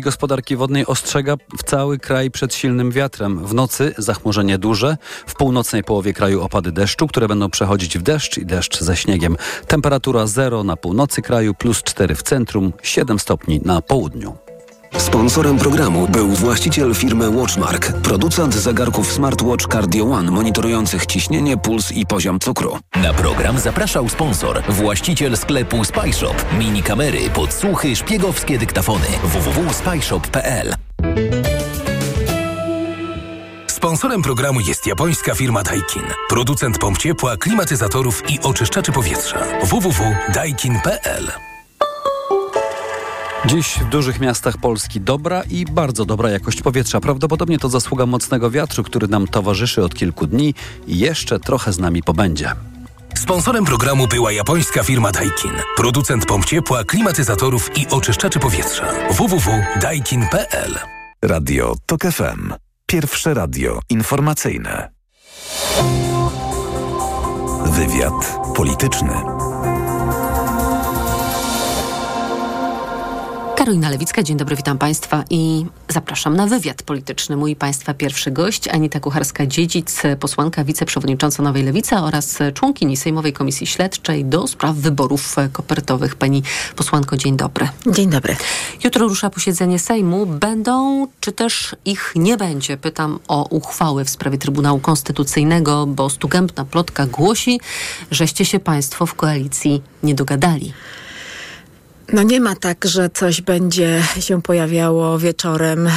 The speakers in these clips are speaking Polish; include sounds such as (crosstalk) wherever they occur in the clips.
Gospodarki Wodnej ostrzega w cały kraj przed silnym wiatrem. W nocy zachmurzenie duże, w północnej połowie kraju opady deszczu, które będą przechodzić w deszcz i deszcz ze śniegiem. Temperatura 0 na północy kraju, plus 4 w centrum, 7 stopni na południu. Sponsorem programu był właściciel firmy Watchmark, producent zegarków smartwatch Cardio One monitorujących ciśnienie, puls i poziom cukru. Na program zapraszał sponsor, właściciel sklepu Spyshop. Mini kamery, podsłuchy, szpiegowskie dyktafony. www.spyshop.pl Sponsorem programu jest japońska firma Daikin. Producent pomp ciepła, klimatyzatorów i oczyszczaczy powietrza. www.daikin.pl Dziś w dużych miastach Polski dobra i bardzo dobra jakość powietrza. Prawdopodobnie to zasługa mocnego wiatru, który nam towarzyszy od kilku dni i jeszcze trochę z nami pobędzie. Sponsorem programu była japońska firma Daikin. Producent pomp ciepła, klimatyzatorów i oczyszczaczy powietrza. www.daikin.pl Radio TOK FM. Pierwsze radio informacyjne. Wywiad polityczny. Karolina Lewicka, dzień dobry, witam Państwa i zapraszam na wywiad polityczny. Mój Państwa pierwszy gość, Anita Kucharska-Dziedzic, posłanka, wiceprzewodnicząca Nowej Lewicy oraz członkini Sejmowej Komisji Śledczej do spraw wyborów kopertowych. Pani posłanko, dzień dobry. Dzień dobry. Jutro rusza posiedzenie Sejmu. Będą, czy też ich nie będzie? Pytam o uchwały w sprawie Trybunału Konstytucyjnego, bo stugębna plotka głosi, żeście się Państwo w koalicji nie dogadali. No nie ma tak, że coś będzie się pojawiało wieczorem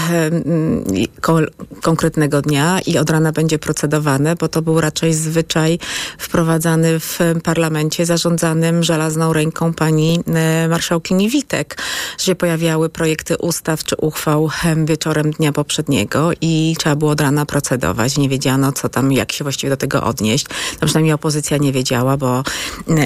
konkretnego dnia i od rana będzie procedowane, bo to był raczej zwyczaj wprowadzany w parlamencie zarządzanym żelazną ręką pani e, marszałkini Witek, że pojawiały projekty ustaw czy uchwał wieczorem dnia poprzedniego i trzeba było od rana procedować. Nie wiedziano, co tam, jak się właściwie do tego odnieść. No przynajmniej opozycja nie wiedziała, bo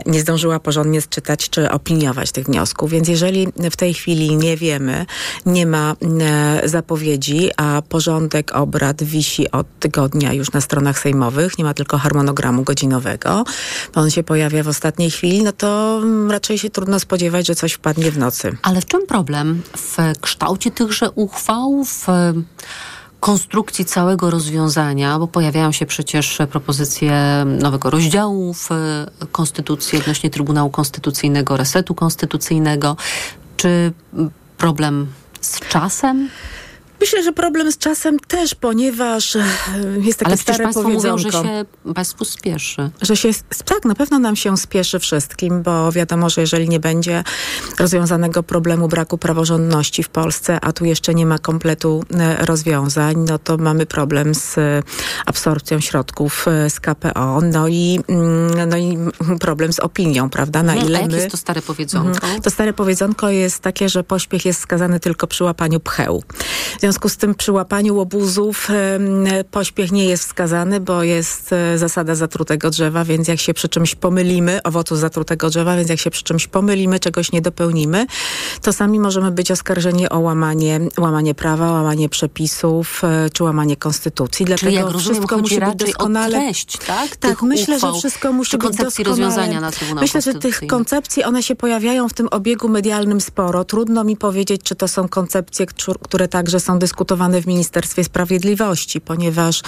nie zdążyła porządnie czytać czy opiniować tych wniosków. Więc jeżeli w tej chwili nie wiemy, nie ma e, zapowiedzi, a porządek obrad wisi od tygodnia już na stronach sejmowych, nie ma tylko harmonogramu godzinowego, on się pojawia w ostatniej chwili, no to raczej się trudno spodziewać, że coś wpadnie w nocy. Ale w czym problem? W kształcie tychże uchwał, w konstrukcji całego rozwiązania, bo pojawiają się przecież propozycje nowego rozdziału w Konstytucji odnośnie Trybunału Konstytucyjnego, resetu konstytucyjnego. Czy problem z czasem? Myślę, że problem z czasem też, ponieważ e, jest takie Ale stare państwo powiedzonko. mówią, że się Państwu spieszy. Że się, tak, na pewno nam się spieszy wszystkim, bo wiadomo, że jeżeli nie będzie rozwiązanego problemu braku praworządności w Polsce, a tu jeszcze nie ma kompletu e, rozwiązań, no to mamy problem z absorpcją środków e, z KPO, no i, mm, no i (laughs) problem z opinią, prawda? Na Mhm, ile a jakie my... jest to stare powiedzonko? Mhm. To stare powiedzonko jest takie, że pośpiech jest skazany tylko przy łapaniu pcheł. W związku z tym przy łapaniu łobuzów pośpiech nie jest wskazany, bo jest e, zasada zatrutego drzewa, więc jak się przy czymś pomylimy, owocu zatrutego drzewa, więc jak się przy czymś pomylimy, czegoś nie dopełnimy, to sami możemy być oskarżeni o łamanie, łamanie prawa, łamanie przepisów, e, czy łamanie konstytucji. Dlatego Czyli jak rozumiem, wszystko musi być doskonale... treść, tak? Tak, myślę, uchwał, że wszystko musi być doskonale. Myślę, że tych koncepcji, one się pojawiają w tym obiegu medialnym sporo. Trudno mi powiedzieć, czy to są koncepcje, któr- które także są dyskutowane w Ministerstwie Sprawiedliwości, ponieważ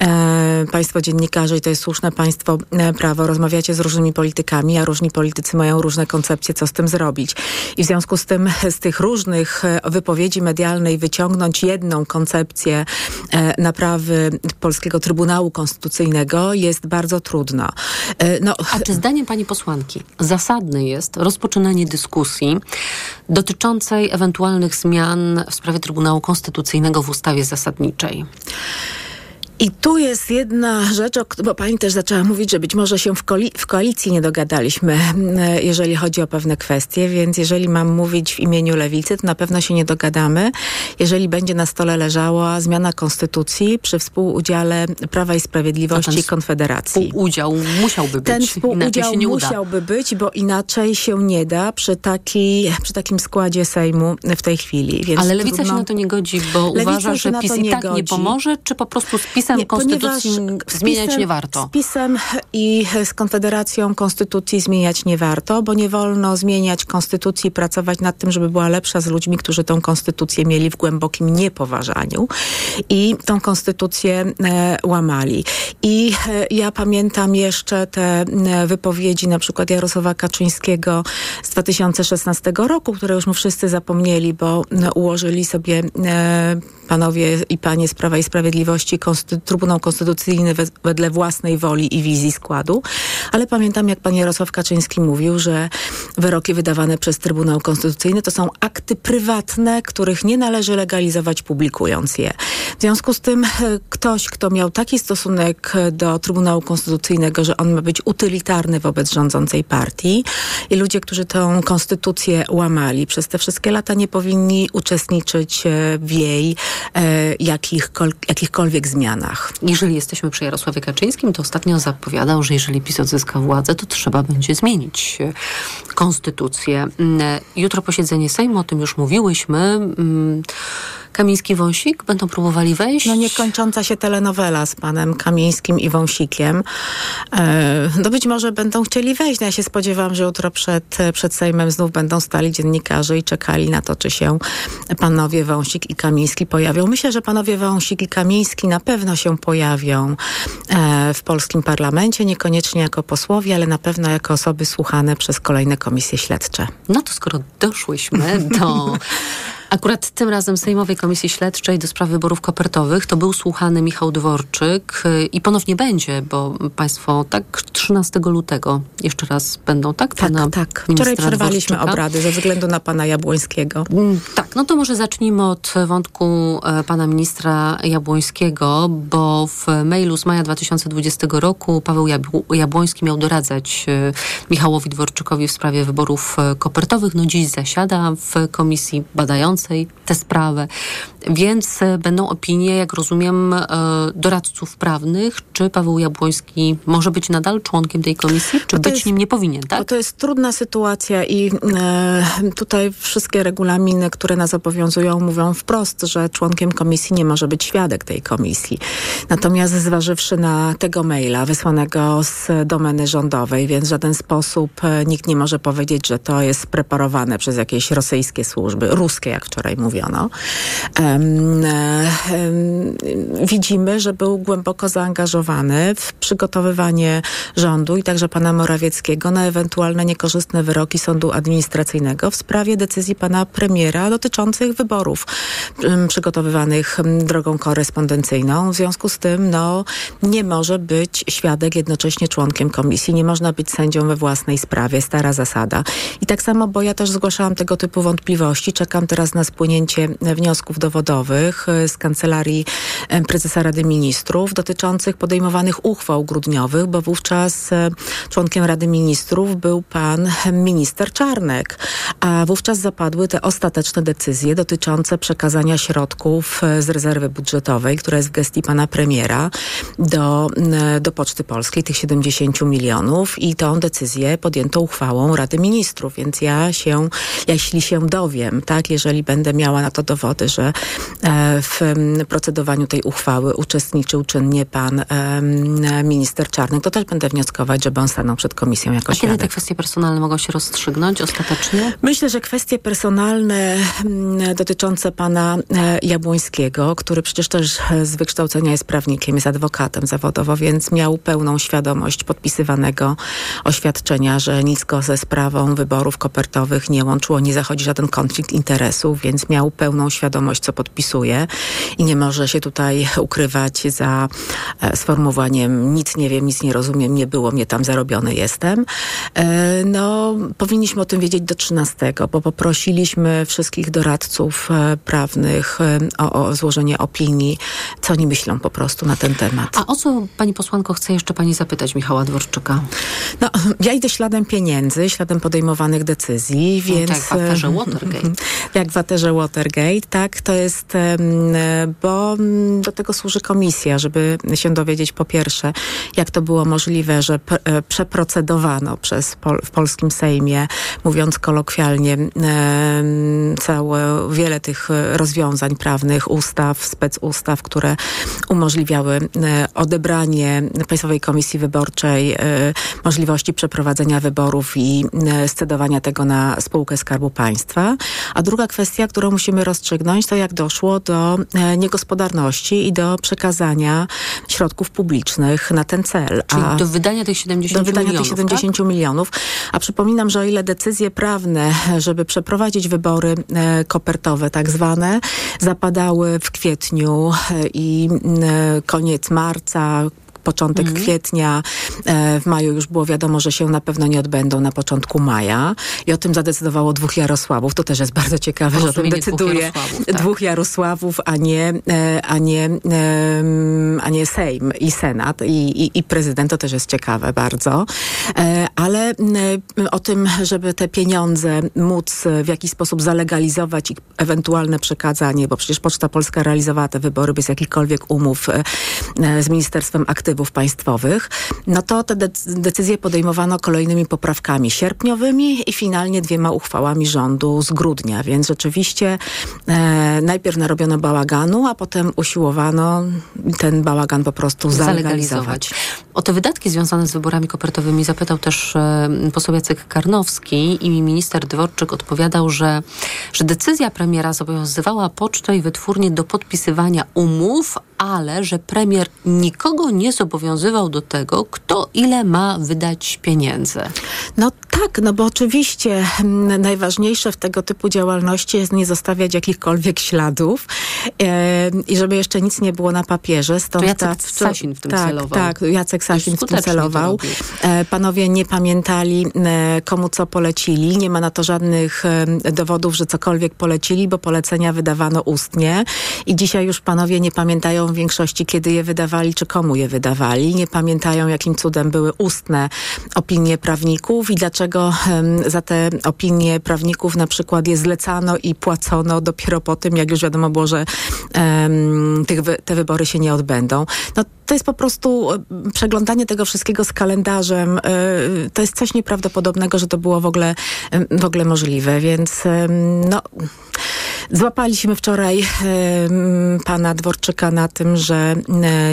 e, państwo dziennikarze, i to jest słuszne państwo e, prawo, rozmawiacie z różnymi politykami, a różni politycy mają różne koncepcje, co z tym zrobić. I w związku z tym z tych różnych e, wypowiedzi medialnej wyciągnąć jedną koncepcję e, naprawy Polskiego Trybunału Konstytucyjnego jest bardzo trudno. E, no, A czy zdaniem pani posłanki zasadne jest rozpoczynanie dyskusji dotyczącej ewentualnych zmian w sprawie Trybunału Konstytucyjnego w ustawie zasadniczej? I tu jest jedna rzecz, bo pani też zaczęła mówić, że być może się w, w koalicji nie dogadaliśmy, e, jeżeli chodzi o pewne kwestie, więc jeżeli mam mówić w imieniu Lewicy, to na pewno się nie dogadamy, jeżeli będzie na stole leżała zmiana konstytucji przy współudziale Prawa i Sprawiedliwości i Konfederacji. Współudział musiałby być, Ten współudział musiałby być, bo inaczej się nie da przy, taki, przy takim składzie Sejmu w tej chwili. Ale Lewica trudno... się na to nie godzi, bo Lewica uważa, że PiS i tak nie pomoże, czy po prostu z PiSem Nie, konstytucji zmieniać PiSem- nie warto. Z PiSem i z Konfederacją konstytucji zmieniać nie warto, bo nie wolno zmieniać konstytucji i pracować nad tym, żeby była lepsza z ludźmi, którzy tą konstytucję mieli w głębokim niepoważaniu i tą konstytucję e, łamali. I e, ja pamiętam jeszcze te e, wypowiedzi na przykład Jarosława Kaczyńskiego z 2016 roku, które już mu wszyscy zapomnieli, bo e, ułożyli sobie e, panowie i panie z Prawa i Sprawiedliwości konsty- Trybunał Konstytucyjny we, wedle własnej woli i wizji składu. Ale pamiętam, jak pan Jarosław Kaczyński mówił, że wyroki wydawane przez Trybunał Konstytucyjny to są akty prywatne, których nie należy legalizować publikując je. W związku z tym e, ktoś, kto miał taki stosunek e, do Trybunału Konstytucyjnego, że on ma być utylitarny wobec rządzącej partii i ludzie, którzy tę konstytucję łamali przez te wszystkie lata nie powinni uczestniczyć e, w jej jakichkol, jakichkolwiek zmianach. Jeżeli jesteśmy przy Jarosławie Kaczyńskim, to ostatnio zapowiadał, że jeżeli PiS odzyska władzę, to trzeba będzie zmienić e, konstytucję. Mm, e, Jutro posiedzenie Sejmu, o tym już mówiłyśmy. Mm, Kamiński Wąsik będą próbowali wejść. No niekończąca się telenowela z panem Kamińskim i Wąsikiem. E, no być może będą chcieli wejść. No ja się spodziewam, że jutro przed, przed Sejmem znów będą stali dziennikarze i czekali na to, czy się panowie Wąsik i Kamiński pojawią. Myślę, że panowie Wąsik i Kamiński na pewno się pojawią e, w polskim parlamencie, niekoniecznie jako posłowie, ale na pewno jako osoby słuchane przez kolejne komisje śledcze. No to skoro doszłyśmy do (laughs) akurat tym razem Sejmowej Komisji Śledczej do spraw wyborów kopertowych, to był słuchany Michał Dworczyk y, i ponownie będzie, bo państwo tak 13 lutego jeszcze raz będą, tak? Tak, Pana tak. Wczoraj ministra przerwaliśmy Dworczyka? obrady ze względu na pana Jabłońskiego. Mm, Tak, no to może zacznijmy od wątku e, pana ministra Jabłońskiego, bo w mailu z maja 2020 roku Paweł Jabł- Jabłoński miał doradzać e, Michałowi Dworczykowi w sprawie wyborów e, kopertowych. No dziś zasiada w komisji badającej tę sprawę, więc e, będą opinie, jak rozumiem, e, doradców prawnych, czy Paweł Jabłoński może być nadal członkiem tej komisji, czy Bo być jest- nim nie powinien, Bo tak? to jest trudna sytuacja i e, tutaj wszystkie regulaminy, które nas obowiązują, mówią wprost, że członkiem komisji nie może być świadek tej komisji. Natomiast zważywszy na tego maila wysłanego z domeny rządowej, więc w żaden sposób e, nikt nie może powiedzieć, że to jest preparowane przez jakieś rosyjskie służby, ruskie, jak wczoraj mówiono. Widzimy, że był głęboko zaangażowany w przygotowywanie rządu i także pana Morawieckiego na ewentualne niekorzystne wyroki sądu administracyjnego w sprawie decyzji pana premiera dotyczących wyborów przygotowywanych drogą korespondencyjną. W związku z tym no, nie może być świadek jednocześnie członkiem komisji, nie można być sędzią we własnej sprawie, stara zasada. I tak samo, bo ja też zgłaszałam tego typu wątpliwości, czekam teraz na spłynięcie e, wniosków dowodowych e, z Kancelarii e, Prezesa Rady Ministrów dotyczących podejmowanych uchwał grudniowych, bo wówczas e, członkiem Rady Ministrów był pan minister Czarnek, a wówczas zapadły te ostateczne decyzje dotyczące przekazania środków z rezerwy budżetowej, która jest w gestii pana premiera do, do Poczty Polskiej, tych 70 milionów i tą decyzję podjęto uchwałą Rady Ministrów, więc ja się, jeśli się dowiem, tak, jeżeli będę miała na to dowody, że e, w procedowaniu tej uchwały uczestniczył czynnie pan minister Czarnek, to też będę wnioskować, żeby on stanął przed komisją jako A kiedy te kwestie personalne mogą się rozstrzygnąć ostatecznie? Myślę, że kwestie personalne dotyczące pana e, Jabłońskiego, który przecież też e, z wykształcenia jest prawnikiem, jest adwokatem zawodowo, więc miał pełną świadomość podpisywanego oświadczenia, że nic go ze sprawą wyborów kopertowych nie łączyło, nie zachodzi żaden konflikt interesów, więc miał pełną świadomość, co podpisuje i nie może się tutaj ukrywać za e, sformułowaniem nic nie wiem, nic nie rozumiem, nie było mnie tam, zarobiony jestem. E, no, powinniśmy o tym wiedzieć do 13, bo poprosiliśmy wszystkich doradców e, prawnych o, o złożenie opinii, co oni myślą po prostu na ten temat. A o co pani posłanko chce jeszcze pani zapytać Michała Dworczyka? No, (clears throat) ja idę śladem pieniędzy, śladem podejmowanych decyzji, więc... tak, w (laughs) Watergate. Jak w, aferze Watergate, tak, to jest, bo mm, do tego służy komisja, żeby się dowiedzieć po pierwsze, jak to było możliwe, że e, przeprocedowano przez pol, w polskim Sejmie, mówiąc kolokwialnie, całe, wiele tych rozwiązań prawnych, ustaw, specustaw, które umożliwiały e, odebranie Państwowej Komisji Wyborczej e, możliwości przeprowadzenia wyborów i scedowania tego na spółkę Skarbu Państwa. A druga kwestia, którą musimy rozstrzygnąć, to jak doszło do niegospodarności i do przekazania środków publicznych na ten cel. Czyli a do wydania tych 70 do wydania milionów, tych 70 tak? milionów. A przypominam, że o ile decyzje prawne, żeby przeprowadzić wybory e, kopertowe tak zwane, zapadały w kwietniu e, i e, koniec marca, początek mm. kwietnia. E, w maju już było wiadomo, że się na pewno nie odbędą na początku maja. I o tym zadecydowało dwóch Jarosławów. To też jest bardzo ciekawe, że o tym decyduje dwóch Jarosławów, tak? dwóch Jarosławów a, nie, e, a, nie, a nie Sejm i Senat i, i, i prezydent. To też jest ciekawe bardzo. E, ale o tym, żeby te pieniądze móc w jakiś sposób zalegalizować i ewentualne przekazanie, bo przecież Poczta Polska realizowała te wybory bez jakichkolwiek umów z Ministerstwem Aktywów aktywów państwowych, no to te decyzje podejmowano kolejnymi poprawkami sierpniowymi i finalnie dwiema uchwałami rządu z grudnia, więc rzeczywiście e, najpierw narobiono bałaganu, a potem usiłowano ten bałagan po prostu zalegalizować. O te wydatki związane z wyborami kopertowymi zapytał też e, poseł Jacek Karnowski i minister Dworczyk odpowiadał, że, że decyzja premiera zobowiązywała pocztę i wytwórnię do podpisywania umów, ale że premier nikogo nie zobowiązywał do tego, kto ile ma wydać pieniędzy. No tak, no bo oczywiście hmm, najważniejsze w tego typu działalności jest nie zostawiać jakichkolwiek śladów e, i żeby jeszcze nic nie było na papierze. Stąd to Jacek ta, Sasin w tym tak, celował. Tak, Jacek Sasin w tym celował. E, panowie nie pamiętali, e, komu co polecili. Nie ma na to żadnych dowodów, że cokolwiek polecili, bo polecenia wydawano ustnie i dzisiaj już panowie nie pamiętają w większości, kiedy je wydawali, czy komu je wydawali. Nie pamiętają, jakim cudem były ustne opinie prawników i dlaczego za te opinie prawników na przykład je zlecano i płacono dopiero po tym, jak już wiadomo było, że um, tych, te wybory się nie odbędą. No, to jest po prostu przeglądanie tego wszystkiego z kalendarzem. Y, to jest coś nieprawdopodobnego, że to było w ogóle, w ogóle możliwe, więc no... Złapaliśmy wczoraj pana Dworczyka na tym, że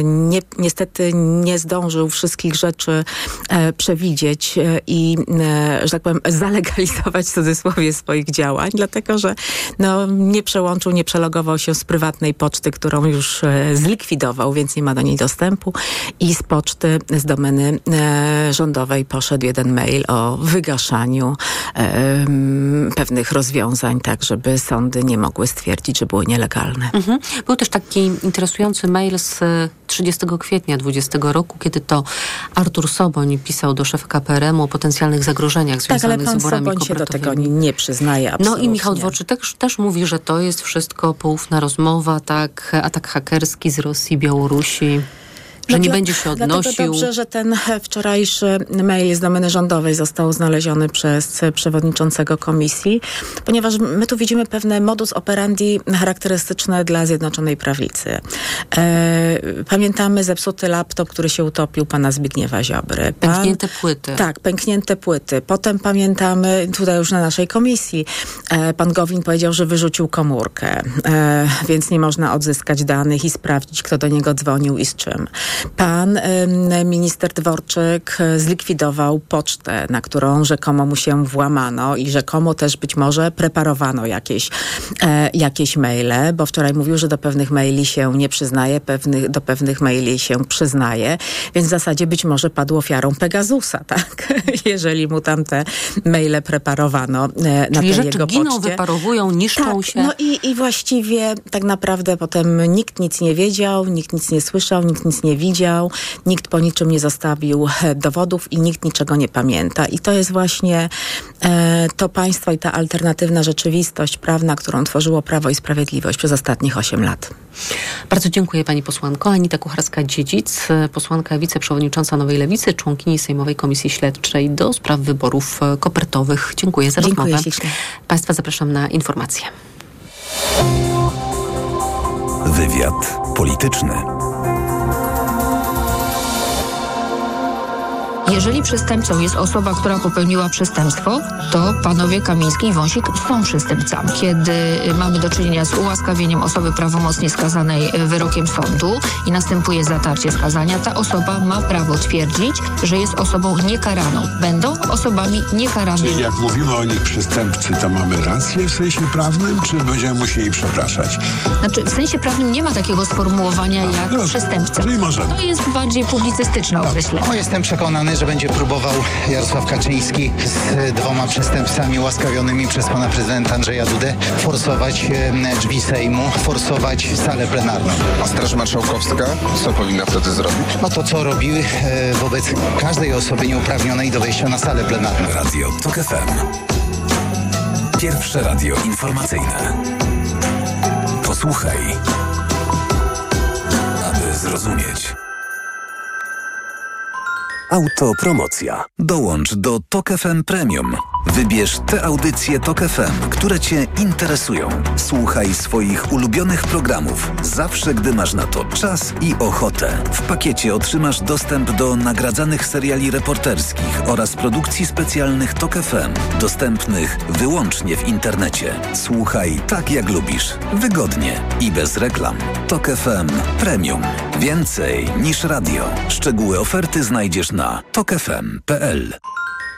nie, niestety nie zdążył wszystkich rzeczy e, przewidzieć e, i, e, że tak powiem, (laughs) zalegalizować w cudzysłowie swoich działań, dlatego że no, nie przełączył, nie przelogował się z prywatnej poczty, którą już zlikwidował, więc nie ma do niej dostępu. I z poczty, z domeny rządowej poszedł jeden mail o wygaszaniu pewnych rozwiązań, tak żeby sądy nie mogły stwierdzić, że były nielegalne. Mhm. Był też taki interesujący mail z 30 kwietnia 20 roku, kiedy to Artur Soboń pisał do szefa KPRM-u o potencjalnych zagrożeniach związanych tak, ale z wyborami Soboń się do tego nie przyznaje absolutnie. No i Michał Dworczyk też, też mówi, że to jest wszystko poufna rozmowa, tak, atak hakerski z Rosji, Białorusi że no nie będzie się odnosił. Dlatego dobrze, że ten wczorajszy mail z domeny rządowej został znaleziony przez przewodniczącego komisji, ponieważ my tu widzimy pewne modus operandi charakterystyczne dla Zjednoczonej Prawicy. E, pamiętamy zepsuty laptop, który się utopił pana Zbigniewa Ziobry. Pan, pęknięte płyty. Tak, pęknięte płyty. Potem pamiętamy, tutaj już na naszej komisji, e, pan Gowin powiedział, że wyrzucił komórkę, e, więc nie można odzyskać danych i sprawdzić, kto do niego dzwonił i z czym. Pan minister Dworczyk e, zlikwidował pocztę, na którą rzekomo mu się włamano i rzekomo też być może preparowano jakieś, e, jakieś maile, bo wczoraj mówił, że do pewnych maili się nie przyznaje, pewnych, do pewnych maili się przyznaje, więc w zasadzie być może padł ofiarą Pegasusa, (laughs) tak? Jeżeli mu tam te maile preparowano e, na Czyli tej rzeczy jego giną, poczcie. wyparowują, niszczą tak, się. No i, i właściwie tak naprawdę potem nikt nic nie wiedział, nikt nic nie słyszał, nikt nic nie widział, nikt po niczym nie zostawił e, dowodów i nikt niczego nie pamięta. I to jest właśnie e, to państwo i ta alternatywna rzeczywistość prawna, którą tworzyło Prawo i Sprawiedliwość przez ostatnich 8 lat. Bardzo dziękuję pani posłanko. Anita Kucharska-Dziedzic, e, posłanka wiceprzewodnicząca Nowej Lewicy, członkini Sejmowej Komisji Śledczej do spraw wyborów e, kopertowych. Dziękuję za Dziękuję rozmowę. Ślicznie. Państwa zapraszam na informacje. Wywiad polityczny. Jeżeli przestępcą jest osoba, która popełniła przestępstwo, to panowie Kamiński i Wąsik są przestępcami. Kiedy mamy do czynienia z ułaskawieniem osoby prawomocnie skazanej wyrokiem sądu i następuje zatarcie skazania, ta osoba ma prawo twierdzić, że jest osobą niekaraną. Będą osobami niekaranymi. Czyli jak mówimy o nich przestępcy, to mamy rację w sensie prawnym, czy będziemy musieli przepraszać? Znaczy, w sensie prawnym nie ma takiego sformułowania jak no, przestępca. czyli możemy. To jest bardziej publicystyczne określenie. No, jestem przekonany, że będzie próbował Jarosław Kaczyński z dwoma przestępcami łaskawionymi przez pana prezydenta Andrzeja Dudę forsować e, drzwi Sejmu, forsować salę plenarną. A Straż Marszałkowska co powinna wtedy zrobić? No to co robiły e, wobec każdej osoby nieuprawnionej do wejścia na salę plenarną. Radio TOK FM. Pierwsze radio informacyjne. Posłuchaj, aby zrozumieć. Autopromocja. Dołącz do Tok FM Premium. Wybierz te audycje Tok FM, które Cię interesują. Słuchaj swoich ulubionych programów zawsze, gdy masz na to czas i ochotę. W pakiecie otrzymasz dostęp do nagradzanych seriali reporterskich oraz produkcji specjalnych Tok FM, dostępnych wyłącznie w internecie. Słuchaj tak jak lubisz, wygodnie i bez reklam. Tok FM Premium. Więcej niż radio. Szczegóły oferty znajdziesz na tokefm.pl.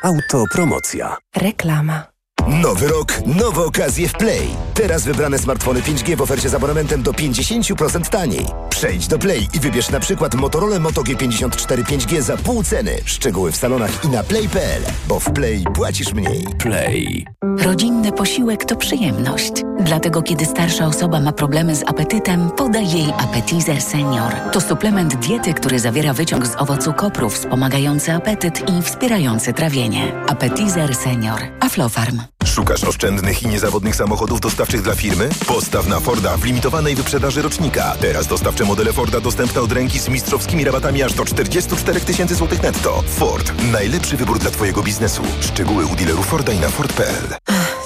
Autopromocja. Reklama. Nowy rok, nowe okazje w Play. Teraz wybrane smartfony 5G w ofercie z abonamentem do 50% taniej. Przejdź do Play i wybierz na przykład Motorola Moto G54 5G za pół ceny. Szczegóły w salonach i na play.pl, bo w Play płacisz mniej. Play. Rodzinny posiłek to przyjemność. Dlatego kiedy starsza osoba ma problemy z apetytem, podaj jej Appetizer Senior. To suplement diety, który zawiera wyciąg z owocu kopru wspomagający apetyt i wspierający trawienie. Appetizer Senior. Aflofarm. Szukasz oszczędnych i niezawodnych samochodów dostawczych dla firmy? Postaw na Forda w limitowanej wyprzedaży rocznika. Teraz dostawcze modele Forda dostępne od ręki z mistrzowskimi rabatami aż do 44 tysięcy złotych netto. Ford. Najlepszy wybór dla Twojego biznesu. Szczegóły u dealerów Forda i na Ford.pl.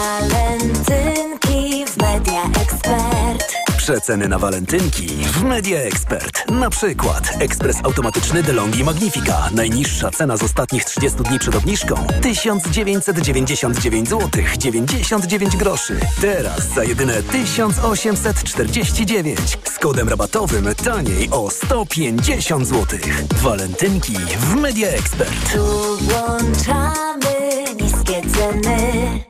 Walentynki w Media Expert. Przeceny na walentynki w Media Expert. Na przykład ekspres automatyczny DeLonghi Magnifica. Najniższa cena z ostatnich 30 dni przed obniżką 1999 zł 99 groszy. Teraz za jedyne 1849. Z kodem rabatowym taniej o 150 zł. Walentynki w Media Expert. Tu włączamy niskie ceny.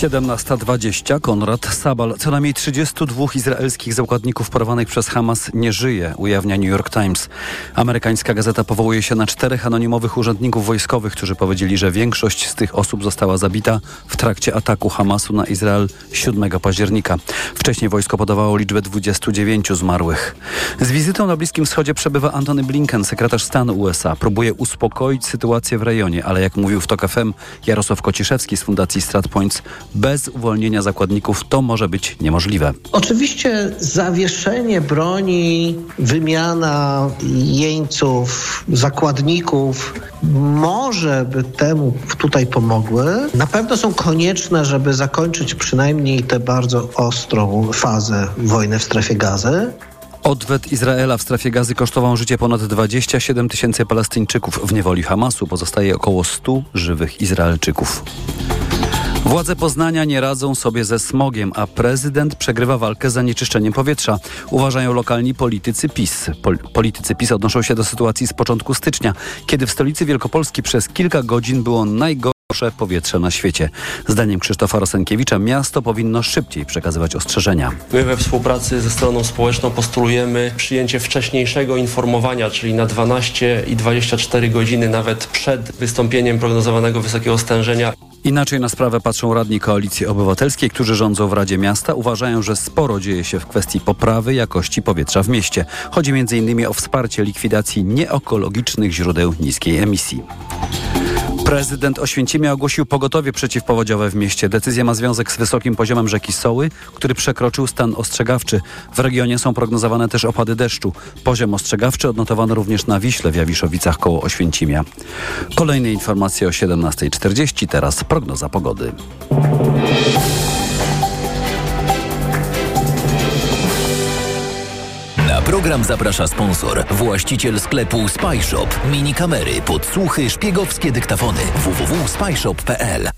17.20 Konrad Sabal. Co najmniej 32 izraelskich zakładników porwanych przez Hamas nie żyje, ujawnia New York Times. Amerykańska gazeta powołuje się na czterech anonimowych urzędników wojskowych, którzy powiedzieli, że większość z tych osób została zabita w trakcie ataku Hamasu na Izrael 7 października. Wcześniej wojsko podawało liczbę 29 zmarłych. Z wizytą na Bliskim Wschodzie przebywa Antony Blinken, sekretarz stanu USA. Próbuje uspokoić sytuację w rejonie, ale jak mówił w TOK FM Jarosław Kociszewski z Fundacji StratPoints, bez uwolnienia zakładników to może być niemożliwe. Oczywiście zawieszenie broni, wymiana jeńców, zakładników może by temu tutaj pomogły. Na pewno są konieczne, żeby zakończyć przynajmniej tę bardzo ostrą fazę wojny w strefie gazy. Odwet Izraela w strefie gazy kosztował życie ponad 27 tysięcy Palestyńczyków. W niewoli Hamasu pozostaje około 100 żywych Izraelczyków. Władze Poznania nie radzą sobie ze smogiem, a prezydent przegrywa walkę z zanieczyszczeniem powietrza. Uważają lokalni politycy PiS. Pol politycy PiS odnoszą się do sytuacji z początku stycznia, kiedy w stolicy Wielkopolski przez kilka godzin było najgorsze. powietrze na świecie. Zdaniem Krzysztofa Rosenkiewicza miasto powinno szybciej przekazywać ostrzeżenia. My we współpracy ze stroną społeczną postulujemy przyjęcie wcześniejszego informowania, czyli na 12 i 24 godziny nawet przed wystąpieniem prognozowanego wysokiego stężenia. Inaczej na sprawę patrzą radni Koalicji Obywatelskiej, którzy rządzą w Radzie Miasta. Uważają, że sporo dzieje się w kwestii poprawy jakości powietrza w mieście. Chodzi m.in. o wsparcie likwidacji nieekologicznych źródeł niskiej emisji. Prezydent Oświęcimia ogłosił pogotowie przeciwpowodziowe w mieście. Decyzja ma związek z wysokim poziomem rzeki Soły, który przekroczył stan ostrzegawczy. W regionie są prognozowane też opady deszczu. Poziom ostrzegawczy odnotowano również na Wiśle w Jawiszowicach koło Oświęcimia. Kolejne informacje o 17.40, teraz prognoza pogody. Program zaprasza sponsor, właściciel sklepu Spyshop. Mini kamery, podsłuchy, szpiegowskie dyktafony. www.spyshop.pl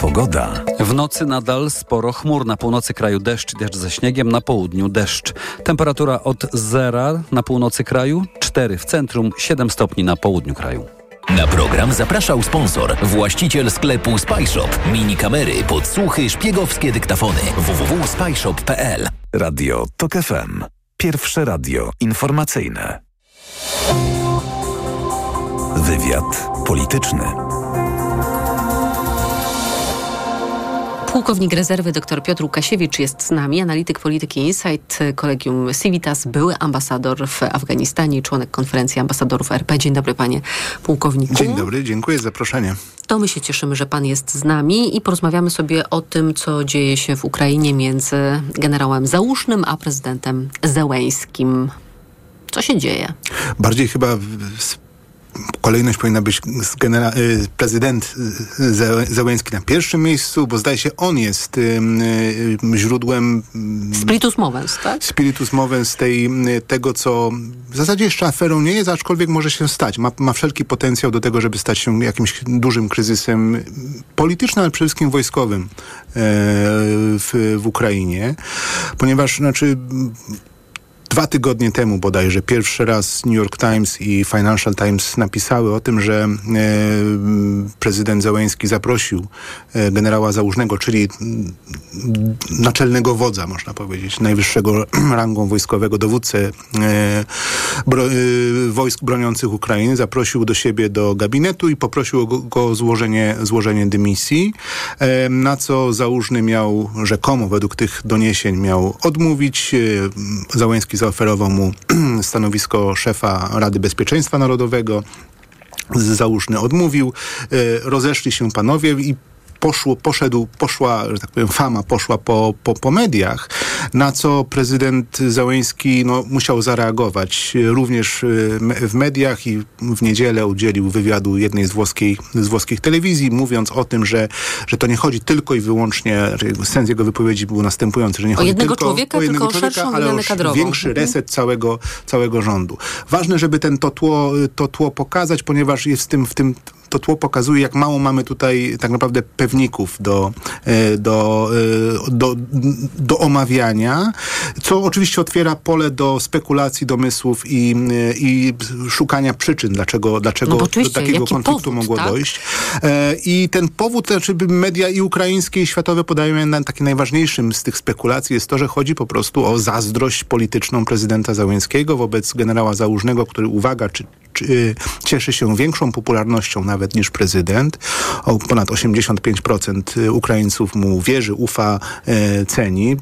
Pogoda. W nocy nadal sporo chmur. Na północy kraju deszcz, deszcz ze śniegiem, na południu deszcz. Temperatura od zera na północy kraju, 4 w centrum, 7 stopni na południu kraju. Na program zapraszał sponsor, właściciel sklepu Spyshop. Mini kamery, podsłuchy, szpiegowskie dyktafony. www.spyshop.pl Radio TOK FM. Pierwsze radio informacyjne. Wywiad polityczny. Pułkownik rezerwy dr Piotr Łukasiewicz jest z nami, analityk polityki Insight, kolegium Civitas, były ambasador w Afganistanie i członek konferencji ambasadorów RP. Dzień dobry panie pułkowniku. Dzień dobry, dziękuję za zaproszenie. To my się cieszymy, że pan jest z nami i porozmawiamy sobie o tym, co dzieje się w Ukrainie między generałem Załusznym a prezydentem Zełęskim. Co się dzieje? Bardziej chyba kolejność powinna być y, prezydent y, Zełenski na pierwszym miejscu, bo zdaje się on jest y, źródłem... Spiritus movens, tak? Spiritus movens tej, tego, co w zasadzie jeszcze aferą nie jest, aczkolwiek może się stać. Ma, ma wszelki potencjał do tego, żeby stać się jakimś dużym kryzysem politycznym, ale przede wszystkim wojskowym w, w Ukrainie, ponieważ znaczy Dwa tygodnie temu bodajże pierwszy raz New York Times i Financial Times napisały o tym, że e, prezydent Załęski zaprosił e, generała Załużnego, czyli naczelnego wodza, można powiedzieć, najwyższego (clears throat) rangą wojskowego dowódcę e, bro, wojsk broniących Ukrainy, zaprosił do siebie do gabinetu i poprosił go, o złożenie, złożenie dymisji, na co Załużny miał rzekomo, według tych doniesień, miał odmówić. Załęski zaoferował mu (clears throat) stanowisko szefa Rady Bezpieczeństwa Narodowego. Załuszny odmówił. Rozeszli się panowie i poszło, poszedł, poszła, że tak powiem, fama poszła po, po, po mediach, na co prezydent Załęski no, musiał zareagować. Również w mediach i w niedzielę udzielił wywiadu jednej z, włoskiej, z włoskich telewizji, mówiąc o tym, że, że to nie chodzi tylko i wyłącznie, sens jego wypowiedzi był następujący, że nie o chodzi jednego tylko człowieka, o jednego tylko człowieka, ale o kadrową. większy Mhm. reset całego, całego rządu. Ważne, żeby ten to tło, to tło pokazać, ponieważ jest w tym, w tym to tło pokazuje, jak mało mamy tutaj tak naprawdę pewników do, e, do, e, do, do omawiania, co oczywiście otwiera pole do spekulacji, domysłów i, e, i szukania przyczyn, dlaczego, dlaczego No do takiego konfliktu powód, mogło tak? dojść. I ten powód, znaczy media i ukraińskie i światowe podają na taki najważniejszym z tych spekulacji jest to, że chodzi po prostu o zazdrość polityczną prezydenta Załęskiego wobec generała Załużnego, który, uwaga, czy, czy, cieszy się większą popularnością nawet niż prezydent. O, ponad 85% Ukraińców mu wierzy, ufa, e, ceni.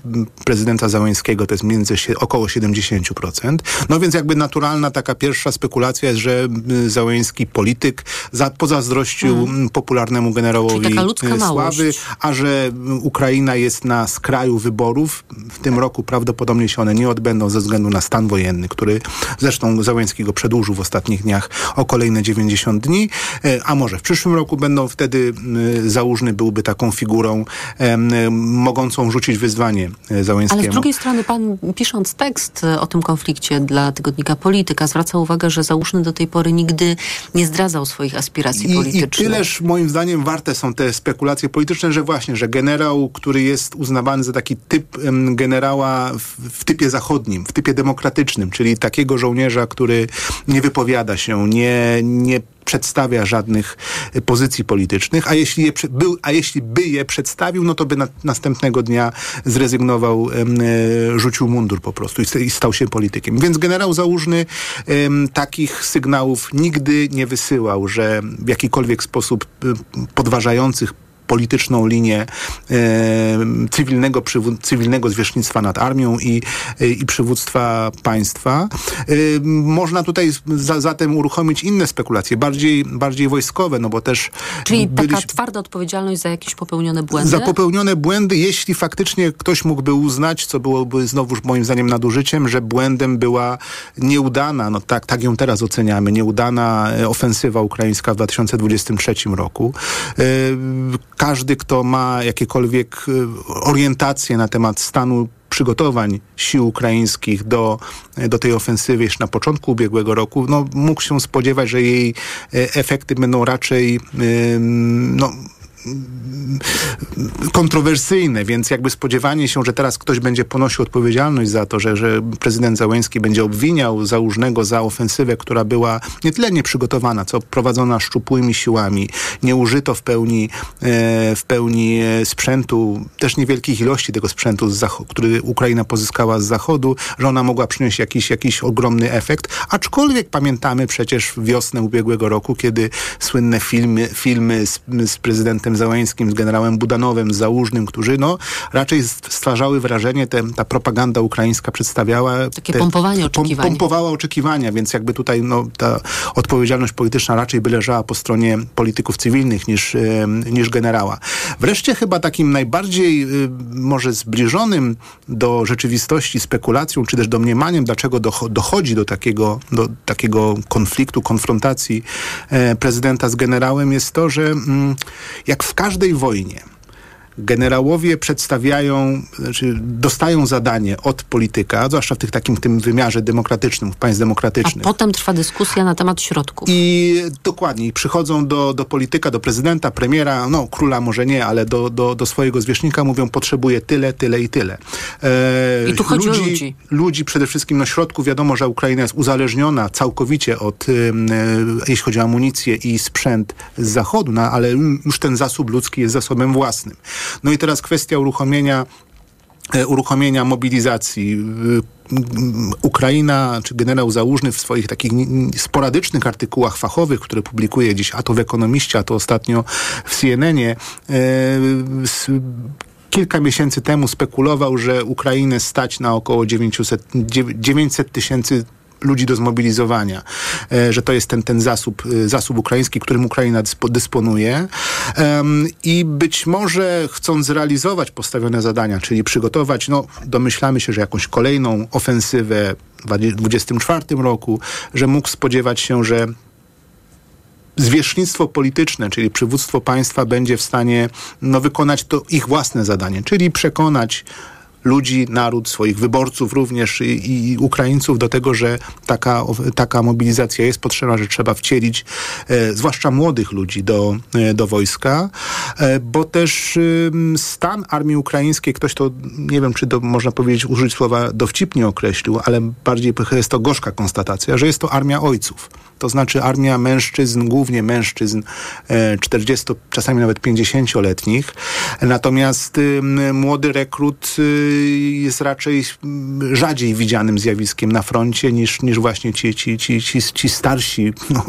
Prezydenta Załęskiego to jest między około 70%. No więc jakby naturalna taka pierwsza spekulacja jest, że y, Załęski polityk za, pozazdrościł Mhm. popularnemu generałowi y, sławy, a że Ukraina jest na skraju wyborów. W tym roku prawdopodobnie się one nie odbędą ze względu na stan wojenny, który zresztą Załęski go przedłużył w ostatnich dniach o kolejne 90 dni, E, a może w przyszłym roku będą wtedy Załużny byłby taką figurą mogącą rzucić wyzwanie e, Załęskiemu. Ale z drugiej strony pan, pisząc tekst e, o tym konflikcie dla tygodnika Polityka, zwraca uwagę, że Załuszny do tej pory nigdy nie zdradzał swoich aspiracji I, I politycznych. tyleż moim zdaniem warte są te spekulacje polityczne, że właśnie, że generał, który jest uznawany za taki typ generała w, w typie zachodnim, w typie demokratycznym, czyli takiego żołnierza, który nie wypowiada wypowiada się, nie, nie przedstawia żadnych y, pozycji politycznych, a jeśli, je, był, a jeśli by je przedstawił, no to by na, następnego dnia zrezygnował, e, rzucił mundur po prostu i, i stał się politykiem. Więc generał Załużny em, takich sygnałów nigdy nie wysyłał, że w jakikolwiek sposób y, podważających polityczną linię e, cywilnego, cywilnego zwierzchnictwa nad armią i, e, i przywództwa państwa. E, można tutaj za, zatem uruchomić inne spekulacje, bardziej, bardziej wojskowe, no bo też Czyli taka twarda odpowiedzialność za jakieś popełnione błędy? za popełnione błędy, jeśli faktycznie ktoś mógłby uznać, co byłoby znowuż moim zdaniem nadużyciem, że błędem była nieudana, no tak, tak ją teraz oceniamy, nieudana e, ofensywa ukraińska w 2023 roku. Każdy, kto ma jakiekolwiek e, orientacje na temat stanu przygotowań sił ukraińskich do, do tej ofensywy jeszcze na początku ubiegłego roku, no, mógł się spodziewać, że jej e, efekty będą raczej no, kontrowersyjne, więc jakby spodziewanie się, że teraz ktoś będzie ponosił odpowiedzialność za to, że, że prezydent Załęski będzie obwiniał Załużnego za ofensywę, która była nie tyle nieprzygotowana, co prowadzona szczupłymi siłami. Nie użyto w pełni, e, w pełni e, sprzętu, też niewielkich ilości tego sprzętu, który Ukraina pozyskała z zachodu, że ona mogła przynieść jakiś, jakiś ogromny efekt. Aczkolwiek pamiętamy przecież wiosnę ubiegłego roku, kiedy słynne filmy, filmy z, z prezydentem Załęskim, z generałem Budanowem, z Załużnym, którzy no, raczej stwarzały wrażenie, te, ta propaganda ukraińska przedstawiała... Takie te, pompowanie oczekiwań. Pompowała oczekiwania, więc jakby tutaj no, ta odpowiedzialność polityczna raczej by leżała po stronie polityków cywilnych niż, niż generała. Wreszcie chyba takim najbardziej e, może zbliżonym do rzeczywistości spekulacją, czy też domniemaniem, dlaczego docho- dochodzi do takiego, do takiego konfliktu, konfrontacji e, prezydenta z generałem jest to, że mm, jak w każdej wojnie generałowie przedstawiają, znaczy dostają zadanie od polityka, zwłaszcza w tych takim tym wymiarze demokratycznym, w państw A demokratycznych. potem trwa dyskusja na temat środków. I dokładnie, przychodzą do, do polityka, do prezydenta, premiera, no króla może nie, ale do, do, do swojego zwierzchnika mówią, potrzebuję tyle, tyle i tyle. E, I tu chodzi o ludzi. Ludzi przede wszystkim, no środków, wiadomo, że Ukraina jest uzależniona całkowicie od, e, jeśli chodzi o amunicję i sprzęt z zachodu, no, ale już ten zasób ludzki jest zasobem własnym. No i teraz kwestia uruchomienia e, uruchomienia mobilizacji. Y, Ukraina, czy generał Załużny w swoich takich sporadycznych artykułach fachowych, które publikuje gdzieś, a to w Ekonomiście, a to ostatnio w CNN-ie, e, kilka miesięcy temu spekulował, że Ukrainę stać na około 900 dziew- 900 tysięcy ludzi do zmobilizowania, e, że to jest ten, ten zasób, e, zasób ukraiński, którym Ukraina dyspo, dysponuje. I być może chcąc zrealizować postawione zadania, czyli przygotować, no domyślamy się, że jakąś kolejną ofensywę w 2024 roku, że mógł spodziewać się, że zwierzchnictwo polityczne, czyli przywództwo państwa będzie w stanie no, wykonać to ich własne zadanie, czyli przekonać ludzi, naród, swoich wyborców również i, i Ukraińców do tego, że taka, taka mobilizacja jest potrzebna, że trzeba wcielić e, zwłaszcza młodych ludzi do, e, do wojska, e, bo też stan armii ukraińskiej, ktoś to, nie wiem czy to można powiedzieć, użyć słowa dowcipnie określił, ale bardziej jest to gorzka konstatacja, że jest to armia ojców. To znaczy armia mężczyzn, głównie mężczyzn e, 40, czasami nawet 50-letnich. Natomiast młody rekrut y, jest raczej mm, rzadziej widzianym zjawiskiem na froncie niż, niż właśnie ci, ci, ci, ci, ci starsi, no,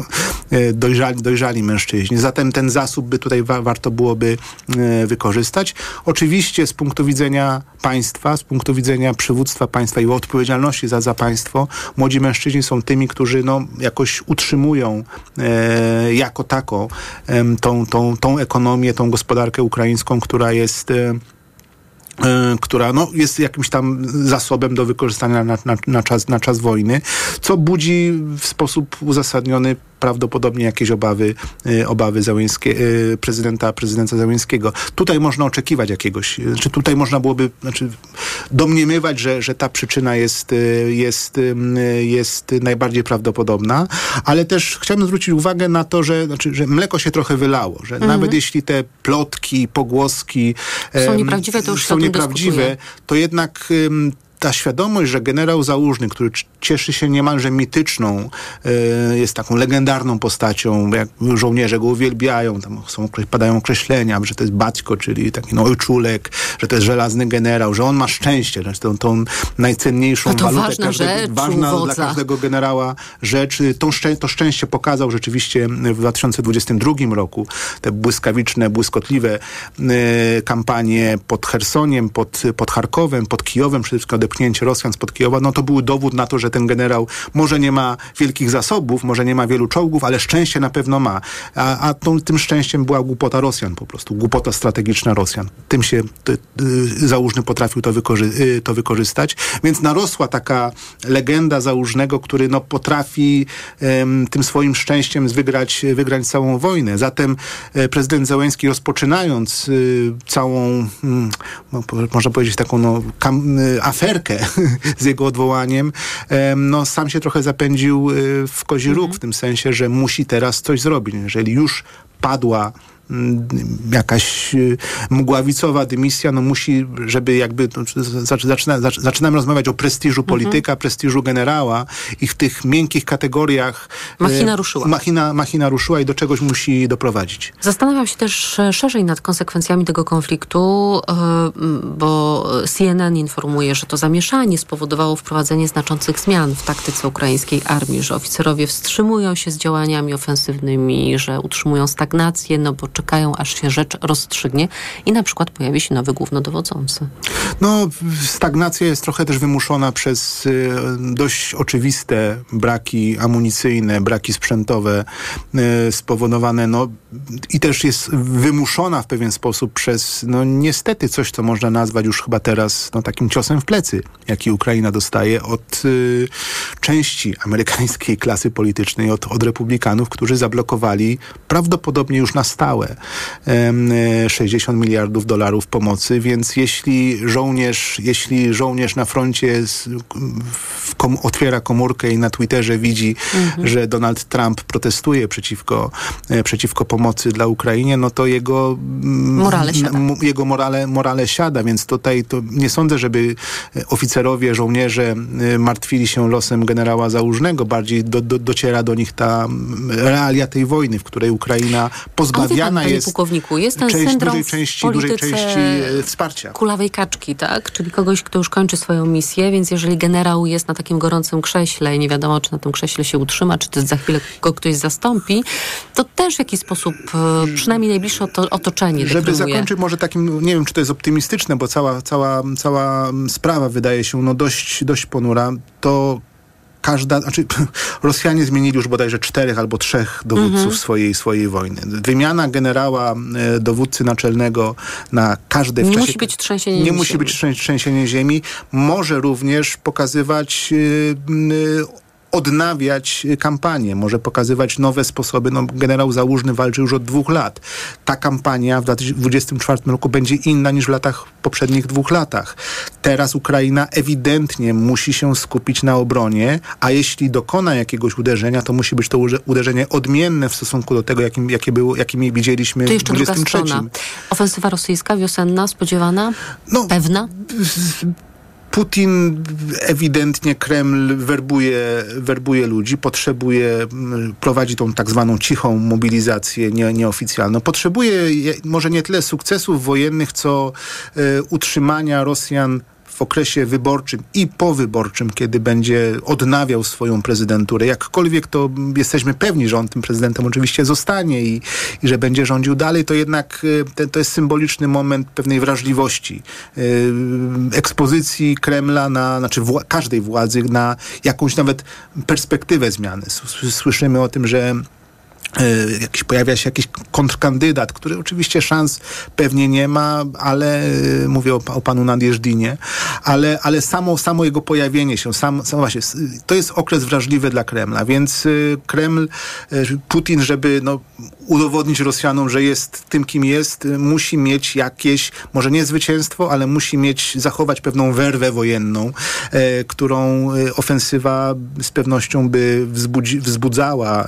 e, dojrzali, dojrzali mężczyźni. Zatem ten zasób by tutaj wa warto byłoby e, wykorzystać. Oczywiście z punktu widzenia państwa, z punktu widzenia przywództwa państwa i odpowiedzialności za, za państwo, młodzi mężczyźni są tymi, którzy no, jakoś utrzymują e, jako tako em, tą, tą, tą ekonomię, tą gospodarkę ukraińską, która jest e, e, która no, jest jakimś tam zasobem do wykorzystania na, na, na, czas, na czas wojny, co budzi w sposób uzasadniony prawdopodobnie jakieś obawy, e, obawy Załęskie, e, prezydenta, prezydenta Załęskiego. Tutaj można oczekiwać jakiegoś, czy tutaj można byłoby znaczy, domniemywać, że, że ta przyczyna jest, e, jest, jest najbardziej prawdopodobna, ale też chciałbym zwrócić uwagę na to, że, znaczy, że mleko się trochę wylało, że Mhm. nawet jeśli te plotki, pogłoski Są nieprawdziwe, to już są nieprawdziwe, dyskutuje. to jednak ta świadomość, że generał Załużny, który cieszy się niemalże mityczną, e, jest taką legendarną postacią, jak żołnierze go uwielbiają, tam są, padają określenia, że to jest Batko, czyli taki no, ojczulek, że to jest żelazny generał, że on ma szczęście, że tą, tą najcenniejszą No walutę ważna każdego, rzecz ważna dla każdego generała rzecz. Tą szczę- to szczęście pokazał rzeczywiście w 2022 roku. Te błyskawiczne, błyskotliwe y, kampanie pod Chersoniem, pod, pod Charkowem, pod Kijowem, przede wszystkim odepchnięcie Rosjan spod Kijowa, no to był dowód na to, że ten generał może nie ma wielkich zasobów, może nie ma wielu czołgów, ale szczęście na pewno ma. A, a tą, tym szczęściem była głupota Rosjan po prostu, głupota strategiczna Rosjan. Tym się ty, Załużny potrafił to, wykorzy- y, to wykorzystać. Więc narosła taka legenda Załużnego, który no, potrafi tym swoim szczęściem wygrać, wygrać całą wojnę. Zatem e, prezydent Zełenski rozpoczynając y, całą, mm, no, można powiedzieć taką no, kam, y, (laughs) z jego odwołaniem, em, no, sam się trochę zapędził y, w kozi róg, w tym sensie, że musi teraz coś zrobić. Jeżeli już padła jakaś y, mgławicowa dymisja, no musi, żeby jakby, no, zac- zaczyna, zac- zaczynamy rozmawiać o prestiżu polityka, prestiżu generała i w tych miękkich kategoriach e, Machina ruszyła. Machina, machina ruszyła i do czegoś musi doprowadzić. Zastanawiam się też szerzej nad konsekwencjami tego konfliktu, e, m, bo CNN informuje, że to zamieszanie spowodowało wprowadzenie znaczących zmian w taktyce ukraińskiej armii, że oficerowie wstrzymują się z działaniami ofensywnymi, że utrzymują stagnację, no bo czekają, aż się rzecz rozstrzygnie i na przykład pojawi się nowy głównodowodzący. No, stagnacja jest trochę też wymuszona przez y, dość oczywiste braki amunicyjne, braki sprzętowe y, spowodowane, no i też jest wymuszona w pewien sposób przez, no niestety coś, co można nazwać już chyba teraz no, takim ciosem w plecy, jaki Ukraina dostaje od y, części amerykańskiej klasy politycznej, od, od republikanów, którzy zablokowali prawdopodobnie już na stałe y, 60 miliardów dolarów pomocy, więc jeśli żołnierz, jeśli żołnierz na froncie kom, otwiera komórkę i na Twitterze widzi, Mhm. że Donald Trump protestuje przeciwko, e, przeciwko pomocy dla Ukrainie, no to jego mm, Morale siada. jego morale, morale siada, więc tutaj to nie sądzę, żeby e, oficerowie, żołnierze e, martwili się losem generała Załużnego, bardziej do, do, dociera do nich ta realia tej wojny, w której Ukraina Ale pozbawiana panie jest pułkowniku, jest ten część, syndrom dużej części, dużej części wsparcia. kulawej kaczki, tak? Czyli kogoś, kto już kończy swoją misję, więc jeżeli generał jest na takim gorącym krześle i nie wiadomo, czy na tym krześle się utrzyma, czy to za chwilę go ktoś zastąpi, to też w jakiś sposób, e, przynajmniej najbliższe oto, otoczenie Żeby zakończyć może takim, nie wiem czy to jest optymistyczne, bo cała, cała, cała sprawa wydaje się no dość, dość ponura, to każda, znaczy (laughs) Rosjanie zmienili już bodajże czterech albo trzech dowódców Mhm. swojej, swojej wojny. Wymiana generała, e, dowódcy naczelnego na każde w Nie czasie, musi być trzęsienie Nie ziemi. musi być trzę- trzęsienie ziemi. Może również pokazywać y, y, odnawiać kampanię, może pokazywać nowe sposoby. No, generał Załużny walczy już od dwóch lat. Ta kampania w 2024 roku będzie inna niż w latach poprzednich dwóch latach. Teraz Ukraina ewidentnie musi się skupić na obronie, a jeśli dokona jakiegoś uderzenia, to musi być to uderzenie odmienne w stosunku do tego, jakim, jakie było, jakimi widzieliśmy To w jeszcze druga 23. strona. Ofensywa rosyjska, wiosenna, spodziewana? No, Pewna? Putin ewidentnie Kreml werbuje, werbuje ludzi, potrzebuje, mm, prowadzi tą tak zwaną cichą mobilizację nie, nieoficjalną. Potrzebuje je- może nie tyle sukcesów wojennych, co e, utrzymania Rosjan w okresie wyborczym i powyborczym, kiedy będzie odnawiał swoją prezydenturę. Jakkolwiek to jesteśmy pewni, że on tym prezydentem oczywiście zostanie i, i że będzie rządził dalej, to jednak e, te, to jest symboliczny moment pewnej wrażliwości, e, ekspozycji Kremla na, znaczy wła- każdej władzy na jakąś nawet perspektywę zmiany. Słyszymy o tym, że jakiś, pojawia się jakiś kontrkandydat, który oczywiście szans pewnie nie ma, ale e, mówię o, o panu Nadjeżdinie, ale, ale samo, samo jego pojawienie się, sam, sam właśnie, to jest okres wrażliwy dla Kremla, więc e, Kreml, e, Putin, żeby no, udowodnić Rosjanom, że jest tym, kim jest, e, musi mieć jakieś, może nie zwycięstwo, ale musi mieć, zachować pewną werwę wojenną, e, którą e, ofensywa z pewnością by wzbudzi, wzbudzała e,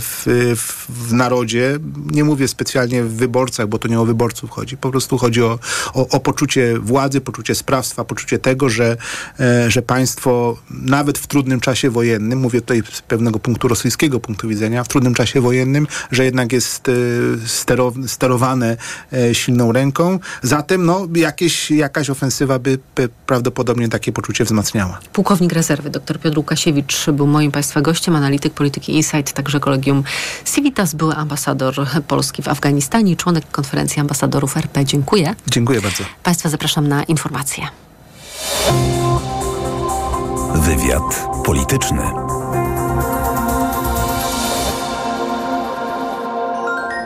w w, w, narodzie. Nie mówię specjalnie w wyborcach, bo to nie o wyborców chodzi. Po prostu chodzi o, o, o poczucie władzy, poczucie sprawstwa, poczucie tego, że, e, że państwo nawet w trudnym czasie wojennym, mówię tutaj z pewnego punktu rosyjskiego punktu widzenia, w trudnym czasie wojennym, że jednak jest e, sterow, sterowane e, silną ręką. Zatem no, jakieś, jakaś ofensywa by, by prawdopodobnie takie poczucie wzmacniała. Pułkownik rezerwy dr Piotr Łukasiewicz był moim Państwa gościem, analityk polityki Insight, także kolegium Civitas, były ambasador Polski w Afganistanie, członek konferencji ambasadorów RP. Dziękuję. Dziękuję bardzo. Państwa zapraszam na informacje. Wywiad polityczny.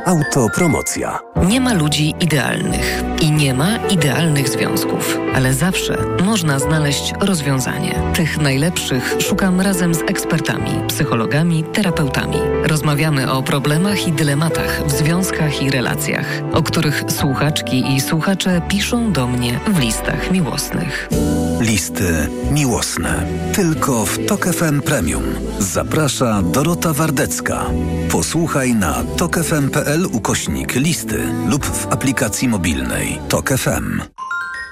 Autopromocja. Nie ma ludzi idealnych i nie ma idealnych związków, ale zawsze można znaleźć rozwiązanie. Tych najlepszych szukam razem z ekspertami, psychologami, terapeutami. Rozmawiamy o problemach i dylematach w związkach i relacjach, o których słuchaczki i słuchacze piszą do mnie w listach miłosnych. Listy miłosne. Tylko w Tok FM Premium. Zaprasza Dorota Wardecka. Posłuchaj na tokefm.pl ukośnik listy lub w aplikacji mobilnej Tok FM.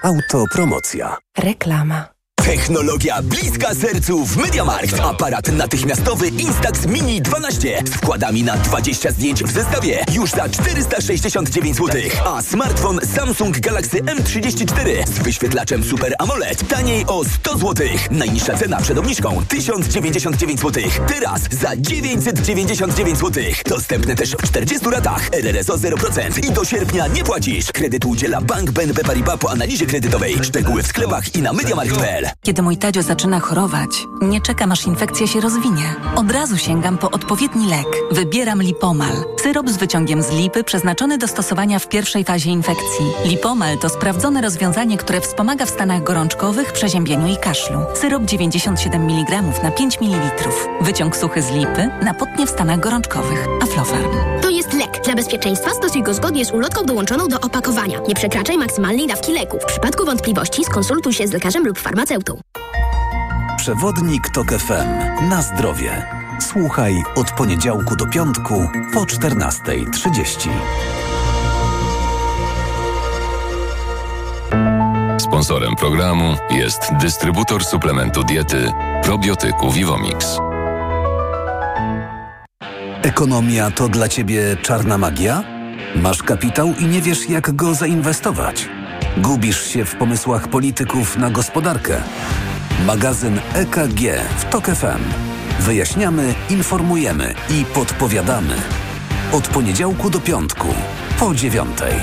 Autopromocja. Reklama. Technologia bliska sercu w MediaMarkt. Aparat natychmiastowy Instax Mini 12 z wkładami na 20 zdjęć w zestawie już za 469 zł. A smartfon Samsung Galaxy M34 z wyświetlaczem Super AMOLED taniej o 100 zł. Najniższa cena przed obniżką 1099 zł. Teraz za 999 zł. Dostępne też w 40 ratach. RRSO 0% i do sierpnia nie płacisz. Kredyt udziela Bank BNP Paribas po analizie kredytowej. Szczegóły w sklepach i na MediaMarkt.pl. Kiedy mój Tadzio zaczyna chorować, nie czekam aż infekcja się rozwinie. Od razu sięgam po odpowiedni lek. Wybieram Lipomal. Syrop z wyciągiem z lipy przeznaczony do stosowania w pierwszej fazie infekcji. Lipomal to sprawdzone rozwiązanie, które wspomaga w stanach gorączkowych, przeziębieniu i kaszlu. Syrop 97 mg na 5 ml. Wyciąg suchy z lipy na potnie w stanach gorączkowych. Aflofarm. To jest lek. Dla bezpieczeństwa stosuj go zgodnie z ulotką dołączoną do opakowania. Nie przekraczaj maksymalnej dawki leku. W przypadku wątpliwości skonsultuj się z lekarzem lub farmaceutą. Przewodnik Tok FM. Na zdrowie. Słuchaj od poniedziałku do piątku po 14.30. Sponsorem programu jest dystrybutor suplementu diety probiotyku Vivomix. Ekonomia to dla Ciebie czarna magia? Masz kapitał i nie wiesz, jak go zainwestować? Gubisz się w pomysłach polityków na gospodarkę? Magazyn EKG w TOK FM. Wyjaśniamy, informujemy i podpowiadamy. Od poniedziałku do piątku, po dziewiątej.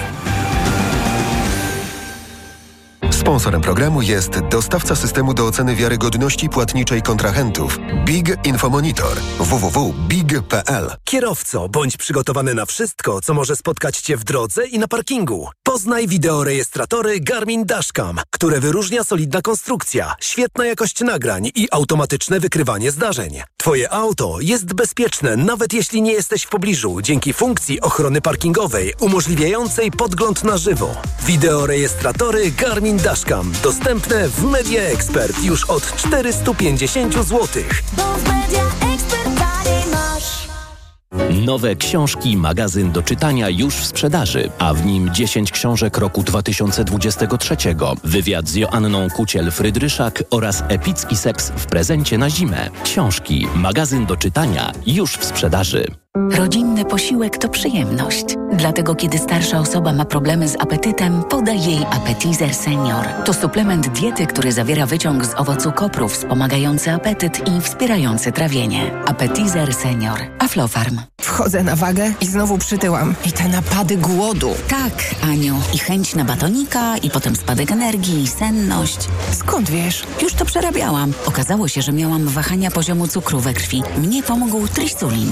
Sponsorem programu jest dostawca systemu do oceny wiarygodności płatniczej kontrahentów Big Infomonitor www.big.pl. Kierowco, bądź przygotowany na wszystko, co może spotkać Cię w drodze i na parkingu. Poznaj wideorejestratory Garmin Dashcam, które wyróżnia solidna konstrukcja, świetna jakość nagrań i automatyczne wykrywanie zdarzeń. Twoje auto jest bezpieczne, nawet jeśli nie jesteś w pobliżu, dzięki funkcji ochrony parkingowej umożliwiającej podgląd na żywo. Wideorejestratory Garmin Dashcam dostępne w Media Expert już od 450 zł. Nowe książki, magazyn do czytania już w sprzedaży, a w nim 10 książek roku 2023, wywiad z Joanną Kuciel-Frydryszak oraz epicki seks w prezencie na zimę. Książki, magazyn do czytania już w sprzedaży. Rodzinny posiłek to przyjemność. Dlatego, kiedy starsza osoba ma problemy z apetytem, podaj jej Appetizer Senior. To suplement diety, który zawiera wyciąg z owocu kopru wspomagający apetyt i wspierający trawienie. Appetizer Senior. Aflofarm. Wchodzę na wagę i znowu przytyłam. I te napady głodu. Tak, Aniu. I chęć na batonika, i potem spadek energii, i senność. Skąd wiesz? Już to przerabiałam. Okazało się, że miałam wahania poziomu cukru we krwi. Mnie pomógł trisulin.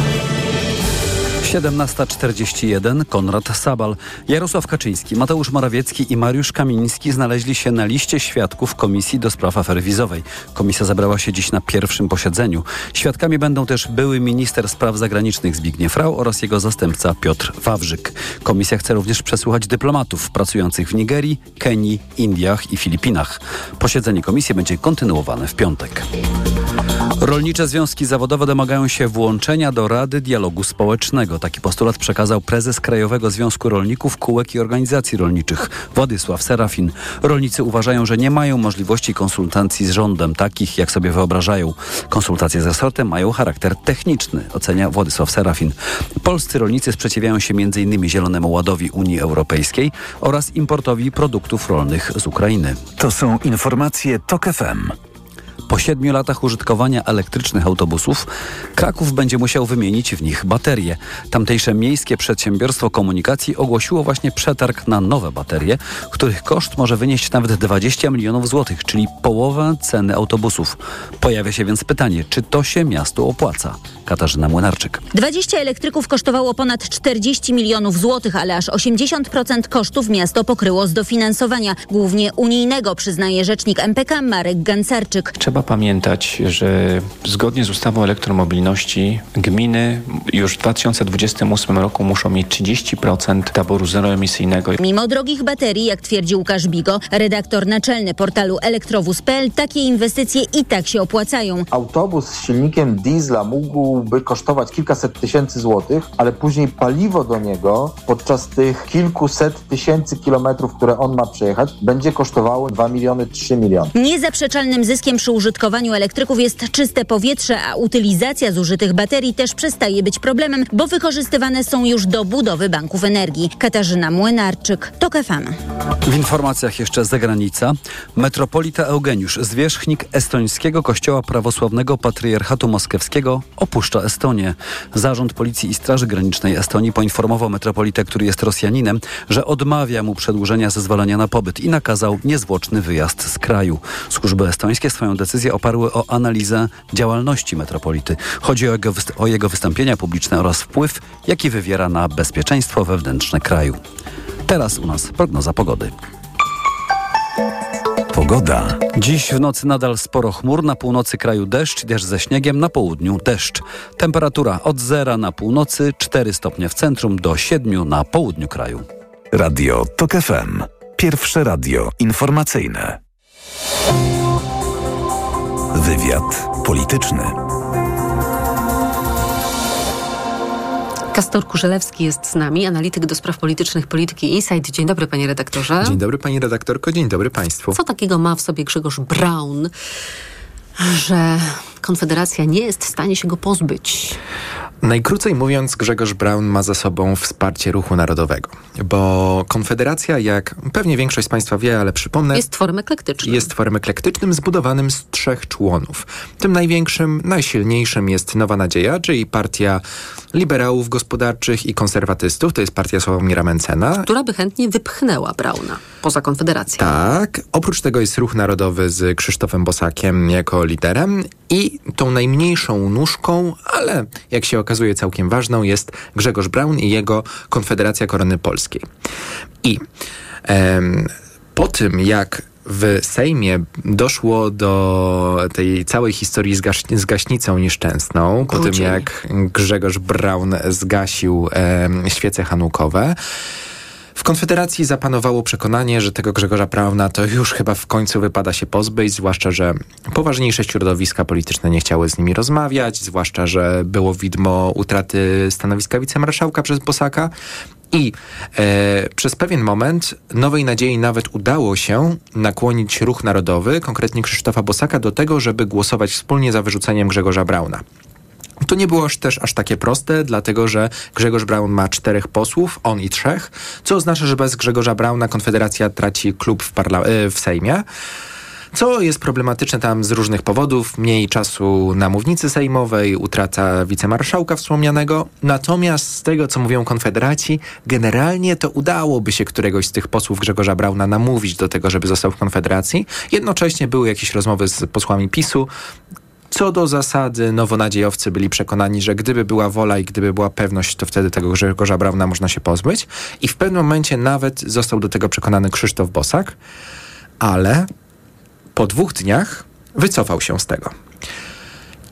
17.41 Konrad Sabal, Jarosław Kaczyński, Mateusz Morawiecki i Mariusz Kamiński znaleźli się na liście świadków Komisji do Spraw Afery Wizowej. Komisja zabrała się dziś na pierwszym posiedzeniu. Świadkami będą też były minister spraw zagranicznych Zbigniew Rau oraz jego zastępca Piotr Wawrzyk. Komisja chce również przesłuchać dyplomatów pracujących w Nigerii, Kenii, Indiach i Filipinach. Posiedzenie komisji będzie kontynuowane w piątek. Rolnicze związki zawodowe domagają się włączenia do Rady Dialogu Społecznego. Taki postulat przekazał prezes Krajowego Związku Rolników, Kółek i Organizacji Rolniczych Władysław Serafin. Rolnicy uważają, że nie mają możliwości konsultacji z rządem takich, jak sobie wyobrażają. Konsultacje z resortem mają charakter techniczny, ocenia Władysław Serafin. Polscy rolnicy sprzeciwiają się m.in. Zielonemu Ładowi Unii Europejskiej oraz importowi produktów rolnych z Ukrainy. To są informacje TOK FM. Po siedmiu latach użytkowania elektrycznych autobusów Kraków będzie musiał wymienić w nich baterie. Tamtejsze miejskie przedsiębiorstwo komunikacji ogłosiło właśnie przetarg na nowe baterie, których koszt może wynieść nawet 20 milionów złotych, czyli połowę ceny autobusów. Pojawia się więc pytanie, czy to się miastu opłaca? Katarzyna Młynarczyk. 20 elektryków kosztowało ponad 40 milionów złotych, ale aż 80% kosztów miasto pokryło z dofinansowania, głównie unijnego, przyznaje rzecznik MPK Marek Gancarczyk. Trzeba pamiętać, że zgodnie z ustawą o elektromobilności gminy już w 2028 roku muszą mieć 30% taboru zeroemisyjnego. Mimo drogich baterii, jak twierdzi Łukasz Bigo, redaktor naczelny portalu elektrowóz.pl, takie inwestycje i tak się opłacają. Autobus z silnikiem diesla mógłby kosztować kilkaset tysięcy złotych, ale później paliwo do niego podczas tych kilkuset tysięcy kilometrów, które on ma przejechać, będzie kosztowało 2 miliony, 3 miliony. Niezaprzeczalnym zyskiem przy użytkowaniu elektryków jest czyste powietrze, a utylizacja zużytych baterii też przestaje być problemem, bo wykorzystywane są już do budowy banków energii. Katarzyna Młynarczyk, TOK FM. W informacjach jeszcze zagranica. Metropolita Eugeniusz, zwierzchnik estońskiego kościoła prawosławnego patriarchatu moskiewskiego, opuszcza Estonię. Zarząd Policji i Straży Granicznej Estonii poinformował metropolitę, który jest Rosjaninem, że odmawia mu przedłużenia zezwolenia na pobyt i nakazał niezwłoczny wyjazd z kraju. Służby estońskie swoją decyzję oparły o analizę działalności metropolity. Chodzi o jego, o jego wystąpienia publiczne oraz wpływ, jaki wywiera na bezpieczeństwo wewnętrzne kraju. Teraz u nas prognoza pogody. Pogoda. Dziś w nocy nadal sporo chmur, na północy kraju deszcz, deszcz ze śniegiem, na południu deszcz. Temperatura od zera na północy, 4 stopnie w centrum do 7 na południu kraju. Radio TOK FM. Pierwsze radio informacyjne. Wywiad polityczny. Kastor Kurzelewski jest z nami, analityk do spraw politycznych Polityki Insight. Dzień dobry, panie redaktorze. Dzień dobry, pani redaktorko, dzień dobry państwu. Co takiego ma w sobie Grzegorz Braun, że Konfederacja nie jest w stanie się go pozbyć? Najkrócej mówiąc, Grzegorz Braun ma za sobą wsparcie ruchu narodowego, bo Konfederacja, jak pewnie większość z Państwa wie, ale przypomnę. Jest tworem eklektycznym. Jest tworem eklektycznym zbudowanym z trzech członów. Tym największym, najsilniejszym jest Nowa Nadzieja, czyli partia liberałów gospodarczych i konserwatystów, to jest partia Sławomira Mencena. Która by chętnie wypchnęła Brauna poza Konfederację. Tak. Oprócz tego jest ruch narodowy z Krzysztofem Bosakiem jako liderem i tą najmniejszą nóżką, ale jak się okazuje całkiem ważną, jest Grzegorz Braun i jego Konfederacja Korony Polskiej. I em, po tym, jak w Sejmie doszło do tej całej historii z, gaś z gaśnicą nieszczęsną, po tym jak Grzegorz Braun zgasił świece hanukowe, w Konfederacji zapanowało przekonanie, że tego Grzegorza Brauna to już chyba w końcu wypada się pozbyć, zwłaszcza, że poważniejsze środowiska polityczne nie chciały z nimi rozmawiać, zwłaszcza, że było widmo utraty stanowiska wicemarszałka przez Bosaka. I e, przez pewien moment Nowej Nadziei nawet udało się nakłonić ruch narodowy, konkretnie Krzysztofa Bosaka, do tego, żeby głosować wspólnie za wyrzuceniem Grzegorza Brauna. To nie było też aż takie proste, dlatego że Grzegorz Braun ma czterech posłów, on i trzech, co oznacza, że bez Grzegorza Brauna Konfederacja traci klub w, parla- w Sejmie. Co jest problematyczne tam z różnych powodów. Mniej czasu na mównicy sejmowej, utrata wicemarszałka wspomnianego. Natomiast z tego, co mówią Konfederaci, generalnie to udałoby się któregoś z tych posłów Grzegorza Brauna namówić do tego, żeby został w Konfederacji. Jednocześnie były jakieś rozmowy z posłami PiSu, Co do zasady, nowonadziejowcy byli przekonani, że gdyby była wola i gdyby była pewność, to wtedy tego Grzegorza Brauna można się pozbyć. I w pewnym momencie nawet został do tego przekonany Krzysztof Bosak, ale po dwóch dniach wycofał się z tego.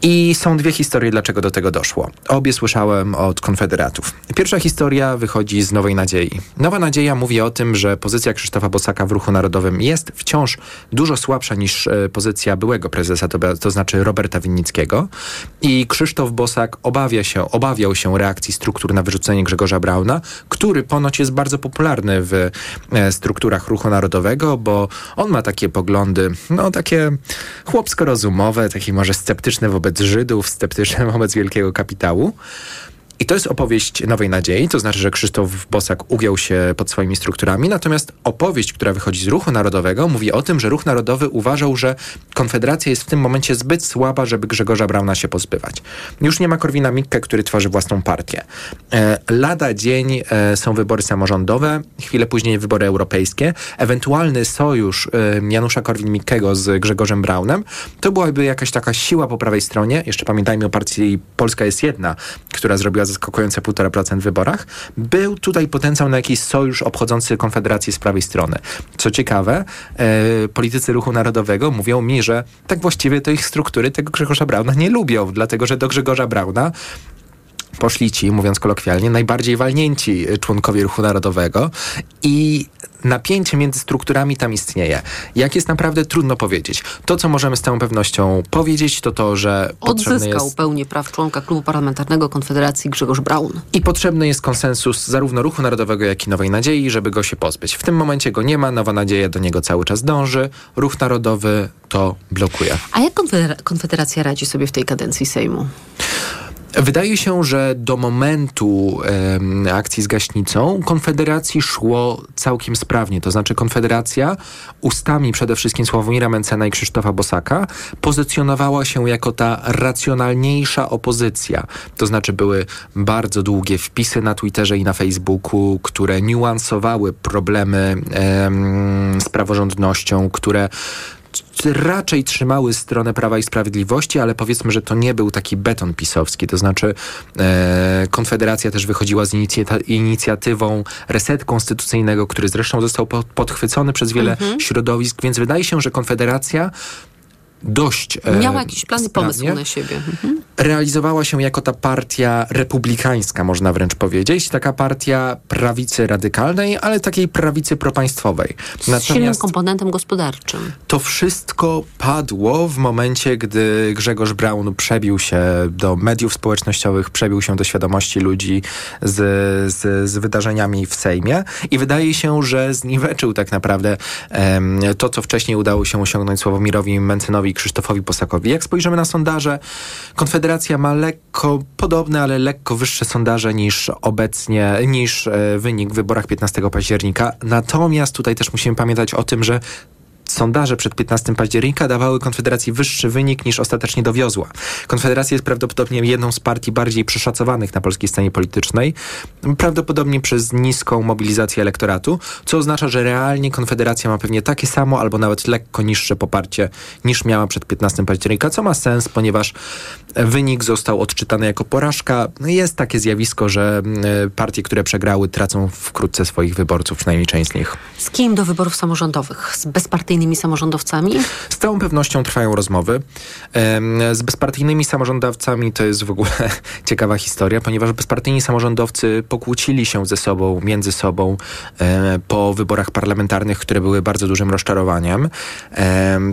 I są dwie historie, dlaczego do tego doszło. Obie słyszałem od konfederatów. Pierwsza historia wychodzi z Nowej Nadziei. Nowa Nadzieja mówi o tym, że pozycja Krzysztofa Bosaka w ruchu narodowym jest wciąż dużo słabsza niż e, pozycja byłego prezesa, to, to znaczy Roberta Winnickiego. I Krzysztof Bosak obawia się, obawiał się reakcji struktur na wyrzucenie Grzegorza Brauna, który ponoć jest bardzo popularny w e, strukturach ruchu narodowego, bo on ma takie poglądy, no takie chłopsko-rozumowe, takie może sceptyczne wobec wobec Żydów, sceptyczny (laughs) wobec wielkiego kapitału. I to jest opowieść Nowej Nadziei, to znaczy, że Krzysztof Bosak ugiął się pod swoimi strukturami, natomiast opowieść, która wychodzi z ruchu narodowego, mówi o tym, że ruch narodowy uważał, że Konfederacja jest w tym momencie zbyt słaba, żeby Grzegorza Brauna się pozbywać. Już nie ma Korwina Mikke, który tworzy własną partię. E, lada dzień e, są wybory samorządowe, chwilę później wybory europejskie. Ewentualny sojusz e, Janusza Korwin-Mikkego z Grzegorzem Braunem to byłaby jakaś taka siła po prawej stronie. Jeszcze pamiętajmy o partii Polska jest jedna, która zrobiła zaskakujące 1,5% w wyborach, był tutaj potencjał na jakiś sojusz obchodzący Konfederację z prawej strony. Co ciekawe, e, politycy Ruchu Narodowego mówią mi, że tak właściwie to ich struktury tego Grzegorza Brauna nie lubią, dlatego że do Grzegorza Brauna poszli ci, mówiąc kolokwialnie, najbardziej walnięci członkowie ruchu narodowego i napięcie między strukturami tam istnieje. Jak jest naprawdę trudno powiedzieć. To, co możemy z całą pewnością powiedzieć, to to, że Odzyskał jest... pełnię praw członka klubu parlamentarnego Konfederacji Grzegorz Braun. I potrzebny jest konsensus zarówno ruchu narodowego, jak i Nowej Nadziei, żeby go się pozbyć. W tym momencie go nie ma, Nowa Nadzieja do niego cały czas dąży, ruch narodowy to blokuje. A jak Konfederacja radzi sobie w tej kadencji Sejmu? Wydaje się, że do momentu akcji z gaśnicą Konfederacji szło całkiem sprawnie. To znaczy Konfederacja ustami przede wszystkim Sławomira Mencena i Krzysztofa Bosaka pozycjonowała się jako ta racjonalniejsza opozycja. To znaczy były bardzo długie wpisy na Twitterze i na Facebooku, które niuansowały problemy z praworządnością, które raczej trzymały stronę Prawa i Sprawiedliwości, ale powiedzmy, że to nie był taki beton pisowski. To znaczy e, Konfederacja też wychodziła z inicjatywą reset konstytucyjnego, który zresztą został podchwycony przez wiele mhm. środowisk, więc wydaje się, że Konfederacja dość. E, Miała jakiś plan i pomysł na siebie. Mhm. Realizowała się jako ta partia republikańska, można wręcz powiedzieć. Taka partia prawicy radykalnej, ale takiej prawicy propaństwowej. Z silnym komponentem gospodarczym. To wszystko padło w momencie, gdy Grzegorz Braun przebił się do mediów społecznościowych, przebił się do świadomości ludzi z, z, z wydarzeniami w Sejmie i wydaje się, że zniweczył tak naprawdę to, co wcześniej udało się osiągnąć Sławomirowi Mencynowi i Krzysztofowi Posakowi. Jak spojrzymy na sondaże, Konfederacja ma lekko podobne, ale lekko wyższe sondaże niż obecnie, niż e, wynik w wyborach 15 października. Natomiast tutaj też musimy pamiętać o tym, że sondaże przed 15 października dawały Konfederacji wyższy wynik niż ostatecznie dowiozła. Konfederacja jest prawdopodobnie jedną z partii bardziej przeszacowanych na polskiej scenie politycznej, prawdopodobnie przez niską mobilizację elektoratu, co oznacza, że realnie Konfederacja ma pewnie takie samo albo nawet lekko niższe poparcie niż miała przed 15 października, co ma sens, ponieważ wynik został odczytany jako porażka. Jest takie zjawisko, że e, partie, które przegrały, tracą wkrótce swoich wyborców, przynajmniej część z nich. Z kim do wyborów samorządowych? Z bezpartyjnymi samorządowcami? Z całą pewnością trwają rozmowy. Z bezpartyjnymi samorządowcami to jest w ogóle (laughs) ciekawa historia, ponieważ bezpartyjni samorządowcy pokłócili się ze sobą, między sobą po wyborach parlamentarnych, które były bardzo dużym rozczarowaniem.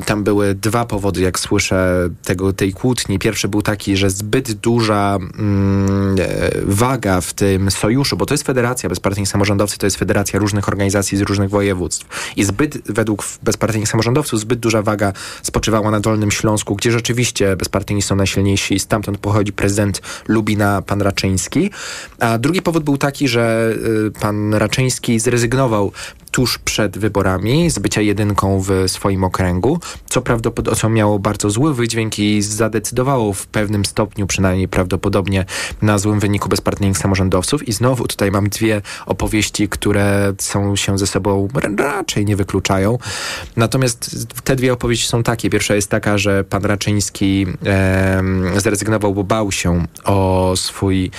Tam były dwa powody, jak słyszę, tego, tej kłótni. Pierwszy był taki, że zbyt duża mm, e, waga w tym sojuszu, bo to jest federacja, bezpartyjni samorządowcy to jest federacja różnych organizacji z różnych województw i zbyt według bezpartyjnych bezpartyjnych samorządowców zbyt duża waga spoczywała na Dolnym Śląsku, gdzie rzeczywiście bezpartyjni są najsilniejsi i stamtąd pochodzi prezydent Lubina, pan Raczyński. A drugi powód był taki, że y, pan Raczyński zrezygnował tuż przed wyborami z bycia jedynką w swoim okręgu, co prawdopodobnie co miało bardzo zły wydźwięk i zadecydowało w pewnym stopniu przynajmniej prawdopodobnie na złym wyniku bezpartyjnych samorządowców. I znowu tutaj mam dwie opowieści, które są się ze sobą raczej nie wykluczają. Natomiast te dwie opowieści są takie. Pierwsza jest taka, że pan Raczyński e, zrezygnował, bo bał się o swój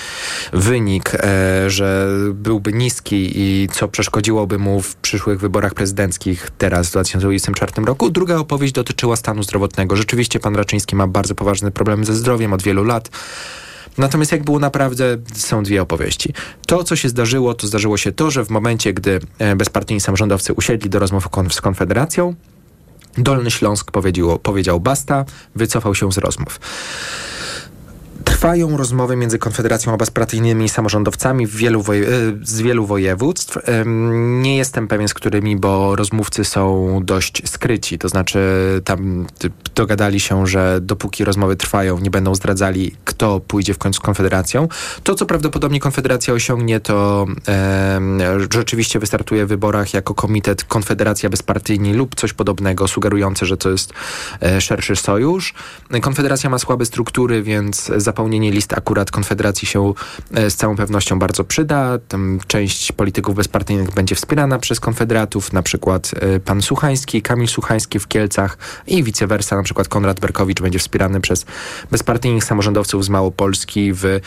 wynik, e, że byłby niski i co przeszkodziłoby mu w przyszłych wyborach prezydenckich teraz w 2024 roku. Druga opowieść dotyczyła stanu zdrowotnego. Rzeczywiście pan Raczyński ma bardzo poważne problemy ze zdrowiem od wielu lat. Natomiast jak było naprawdę, są dwie opowieści. To, co się zdarzyło, to zdarzyło się to, że w momencie, gdy e, bezpartyjni samorządowcy usiedli do rozmów z Konfederacją, Dolny Śląsk powiedział, powiedział basta, wycofał się z rozmów. Trwają rozmowy między Konfederacją a bezpartyjnymi samorządowcami wielu e, z wielu województw. Nie jestem pewien z którymi, bo rozmówcy są dość skryci. To znaczy tam dogadali się, że dopóki rozmowy trwają, nie będą zdradzali, kto pójdzie w końcu z Konfederacją. To, co prawdopodobnie Konfederacja osiągnie, to e, rzeczywiście wystartuje w wyborach jako komitet Konfederacja Bezpartyjni lub coś podobnego, sugerujące, że to jest e, szerszy sojusz. Konfederacja ma słabe struktury, więc zapełnienie list akurat Konfederacji się e, z całą pewnością bardzo przyda. Tam część polityków bezpartyjnych będzie wspierana przez konfederatów, na przykład e, pan Suchański, Kamil Suchański w Kielcach i vice versa, na przykład Konrad Berkowicz będzie wspierany przez bezpartyjnych samorządowców z Małopolski w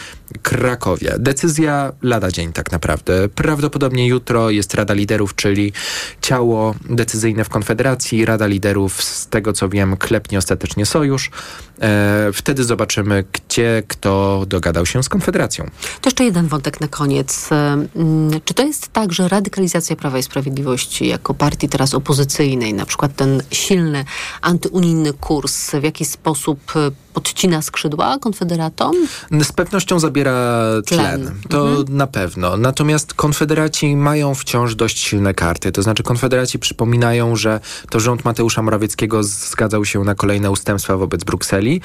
Krakowie. Decyzja lada dzień tak naprawdę. Prawdopodobnie jutro jest Rada Liderów, czyli ciało decyzyjne w Konfederacji. Rada Liderów, z tego co wiem, klepnie ostatecznie sojusz. E, wtedy zobaczymy, gdzie kto dogadał się z Konfederacją. To jeszcze jeden wątek na koniec. Czy to jest tak, że radykalizacja Prawa i Sprawiedliwości jako partii teraz opozycyjnej, na przykład ten silny antyunijny kurs, w jakiś sposób podcina skrzydła konfederatom? Z pewnością zabiera tlen. tlen. To mhm. na pewno. Natomiast konfederaci mają wciąż dość silne karty. To znaczy konfederaci przypominają, że to rząd Mateusza Morawieckiego zgadzał się na kolejne ustępstwa wobec Brukseli.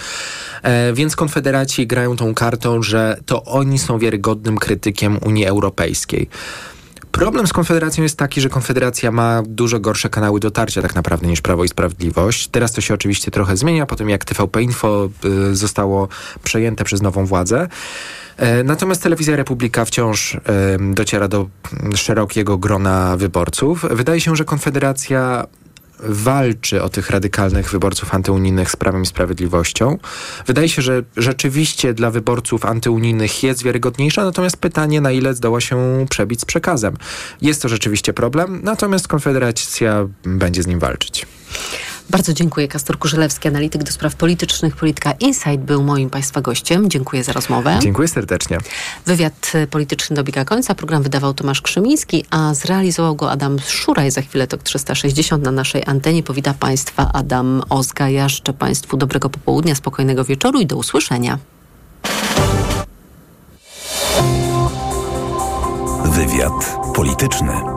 E, więc konfederaci grają tą kartą, że to oni są wiarygodnym krytykiem Unii Europejskiej. Problem z Konfederacją jest taki, że Konfederacja ma dużo gorsze kanały dotarcia tak naprawdę niż Prawo i Sprawiedliwość. Teraz to się oczywiście trochę zmienia, po tym jak TVP Info y, zostało przejęte przez nową władzę. E, natomiast Telewizja Republika wciąż dociera do szerokiego grona wyborców. Wydaje się, że Konfederacja walczy o tych radykalnych wyborców antyunijnych z Prawem i Sprawiedliwością. Wydaje się, że rzeczywiście dla wyborców antyunijnych jest wiarygodniejsza, natomiast pytanie, na ile zdoła się przebić z przekazem. Jest to rzeczywiście problem, natomiast Konfederacja będzie z nim walczyć. Bardzo dziękuję. Kastor Kurzelewski, analityk do spraw politycznych. Polityka Insight był moim Państwa gościem. Dziękuję za rozmowę. Dziękuję serdecznie. Wywiad polityczny dobiega końca. Program wydawał Tomasz Krzymiński, a zrealizował go Adam Szuraj. Za chwilę to 360 na naszej antenie. Powita Państwa Adam Ozga. Ja życzę Państwu dobrego popołudnia, spokojnego wieczoru i do usłyszenia. Wywiad polityczny.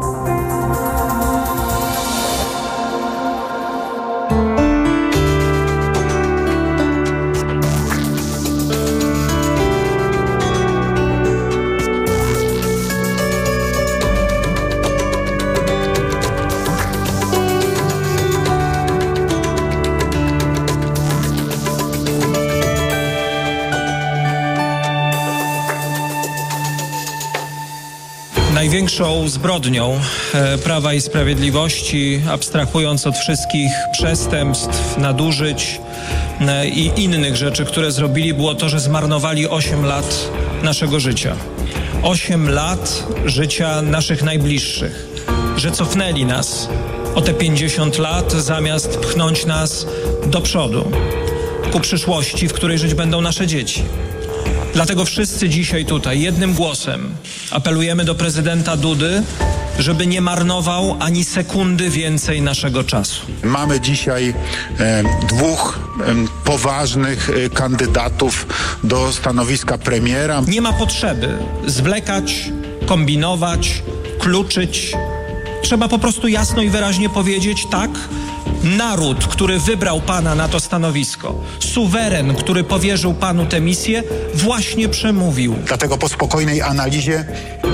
Największą zbrodnią e, Prawa i Sprawiedliwości, abstrahując od wszystkich przestępstw, nadużyć e, i innych rzeczy, które zrobili, było to, że zmarnowali 8 lat naszego życia. 8 lat życia naszych najbliższych, że cofnęli nas o te 50 lat, zamiast pchnąć nas do przodu, ku przyszłości, w której żyć będą nasze dzieci. Dlatego wszyscy dzisiaj tutaj jednym głosem apelujemy do prezydenta Dudy, żeby nie marnował ani sekundy więcej naszego czasu. Mamy dzisiaj e, dwóch e, poważnych e, kandydatów do stanowiska premiera. Nie ma potrzeby zwlekać, kombinować, kluczyć. Trzeba po prostu jasno i wyraźnie powiedzieć tak naród, który wybrał pana na to stanowisko, suweren, który powierzył panu tę misję, właśnie przemówił. Dlatego po spokojnej analizie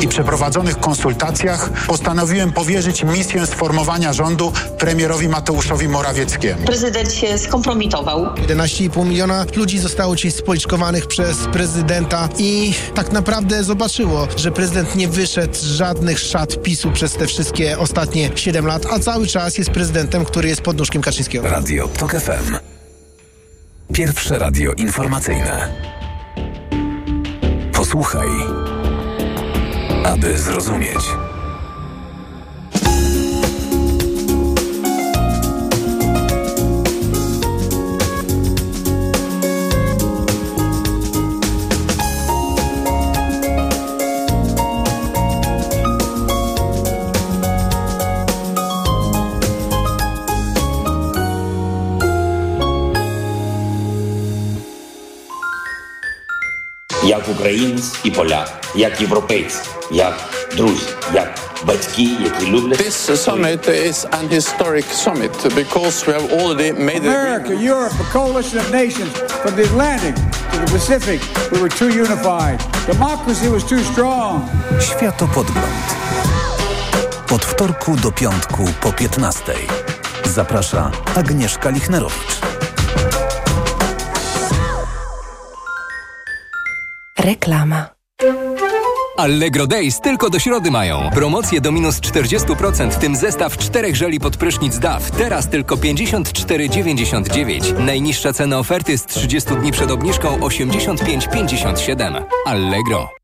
i przeprowadzonych konsultacjach postanowiłem powierzyć misję sformowania rządu premierowi Mateuszowi Morawieckiemu. Prezydent się skompromitował. 11,5 miliona ludzi zostało dziś spoliczkowanych przez prezydenta i tak naprawdę zobaczyło, że prezydent nie wyszedł z żadnych szat PiSu przez te wszystkie ostatnie 7 lat, a cały czas jest prezydentem, który jest pod Kaczyńskiego. Radio TOK FM. Pierwsze radio informacyjne. Posłuchaj, aby zrozumieć. як українець і поляк, як європейці, як друзі, як батьки, які люблять. This summit is an historic summit because we have already made America, Europe, a coalition of nations from the Atlantic to the Pacific, we were too unified. Democracy was too strong. Światopodgląd. Od wtorku do piątku po 15. Zaprasza Agnieszka Lichnerowicz. Reklama. Allegro Days tylko do środy mają. Promocje do minus 40%, w tym zestaw czterech żeli pod prysznic DAW. Teraz tylko 54,99. Najniższa cena oferty z 30 dni przed obniżką 85,57. Allegro.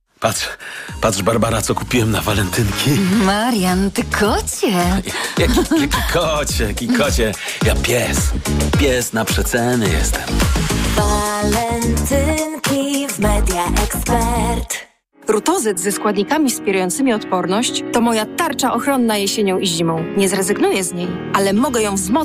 Patrz, patrz Barbara, co kupiłem na walentynki. Marian, ty kocie. Jaki, jaki kocie, jaki kocie. Ja pies, pies na przeceny jestem. Walentynki w Media Expert. Rutozyt ze składnikami wspierającymi odporność to moja tarcza ochronna jesienią i zimą. Nie zrezygnuję z niej, ale mogę ją wzmocnić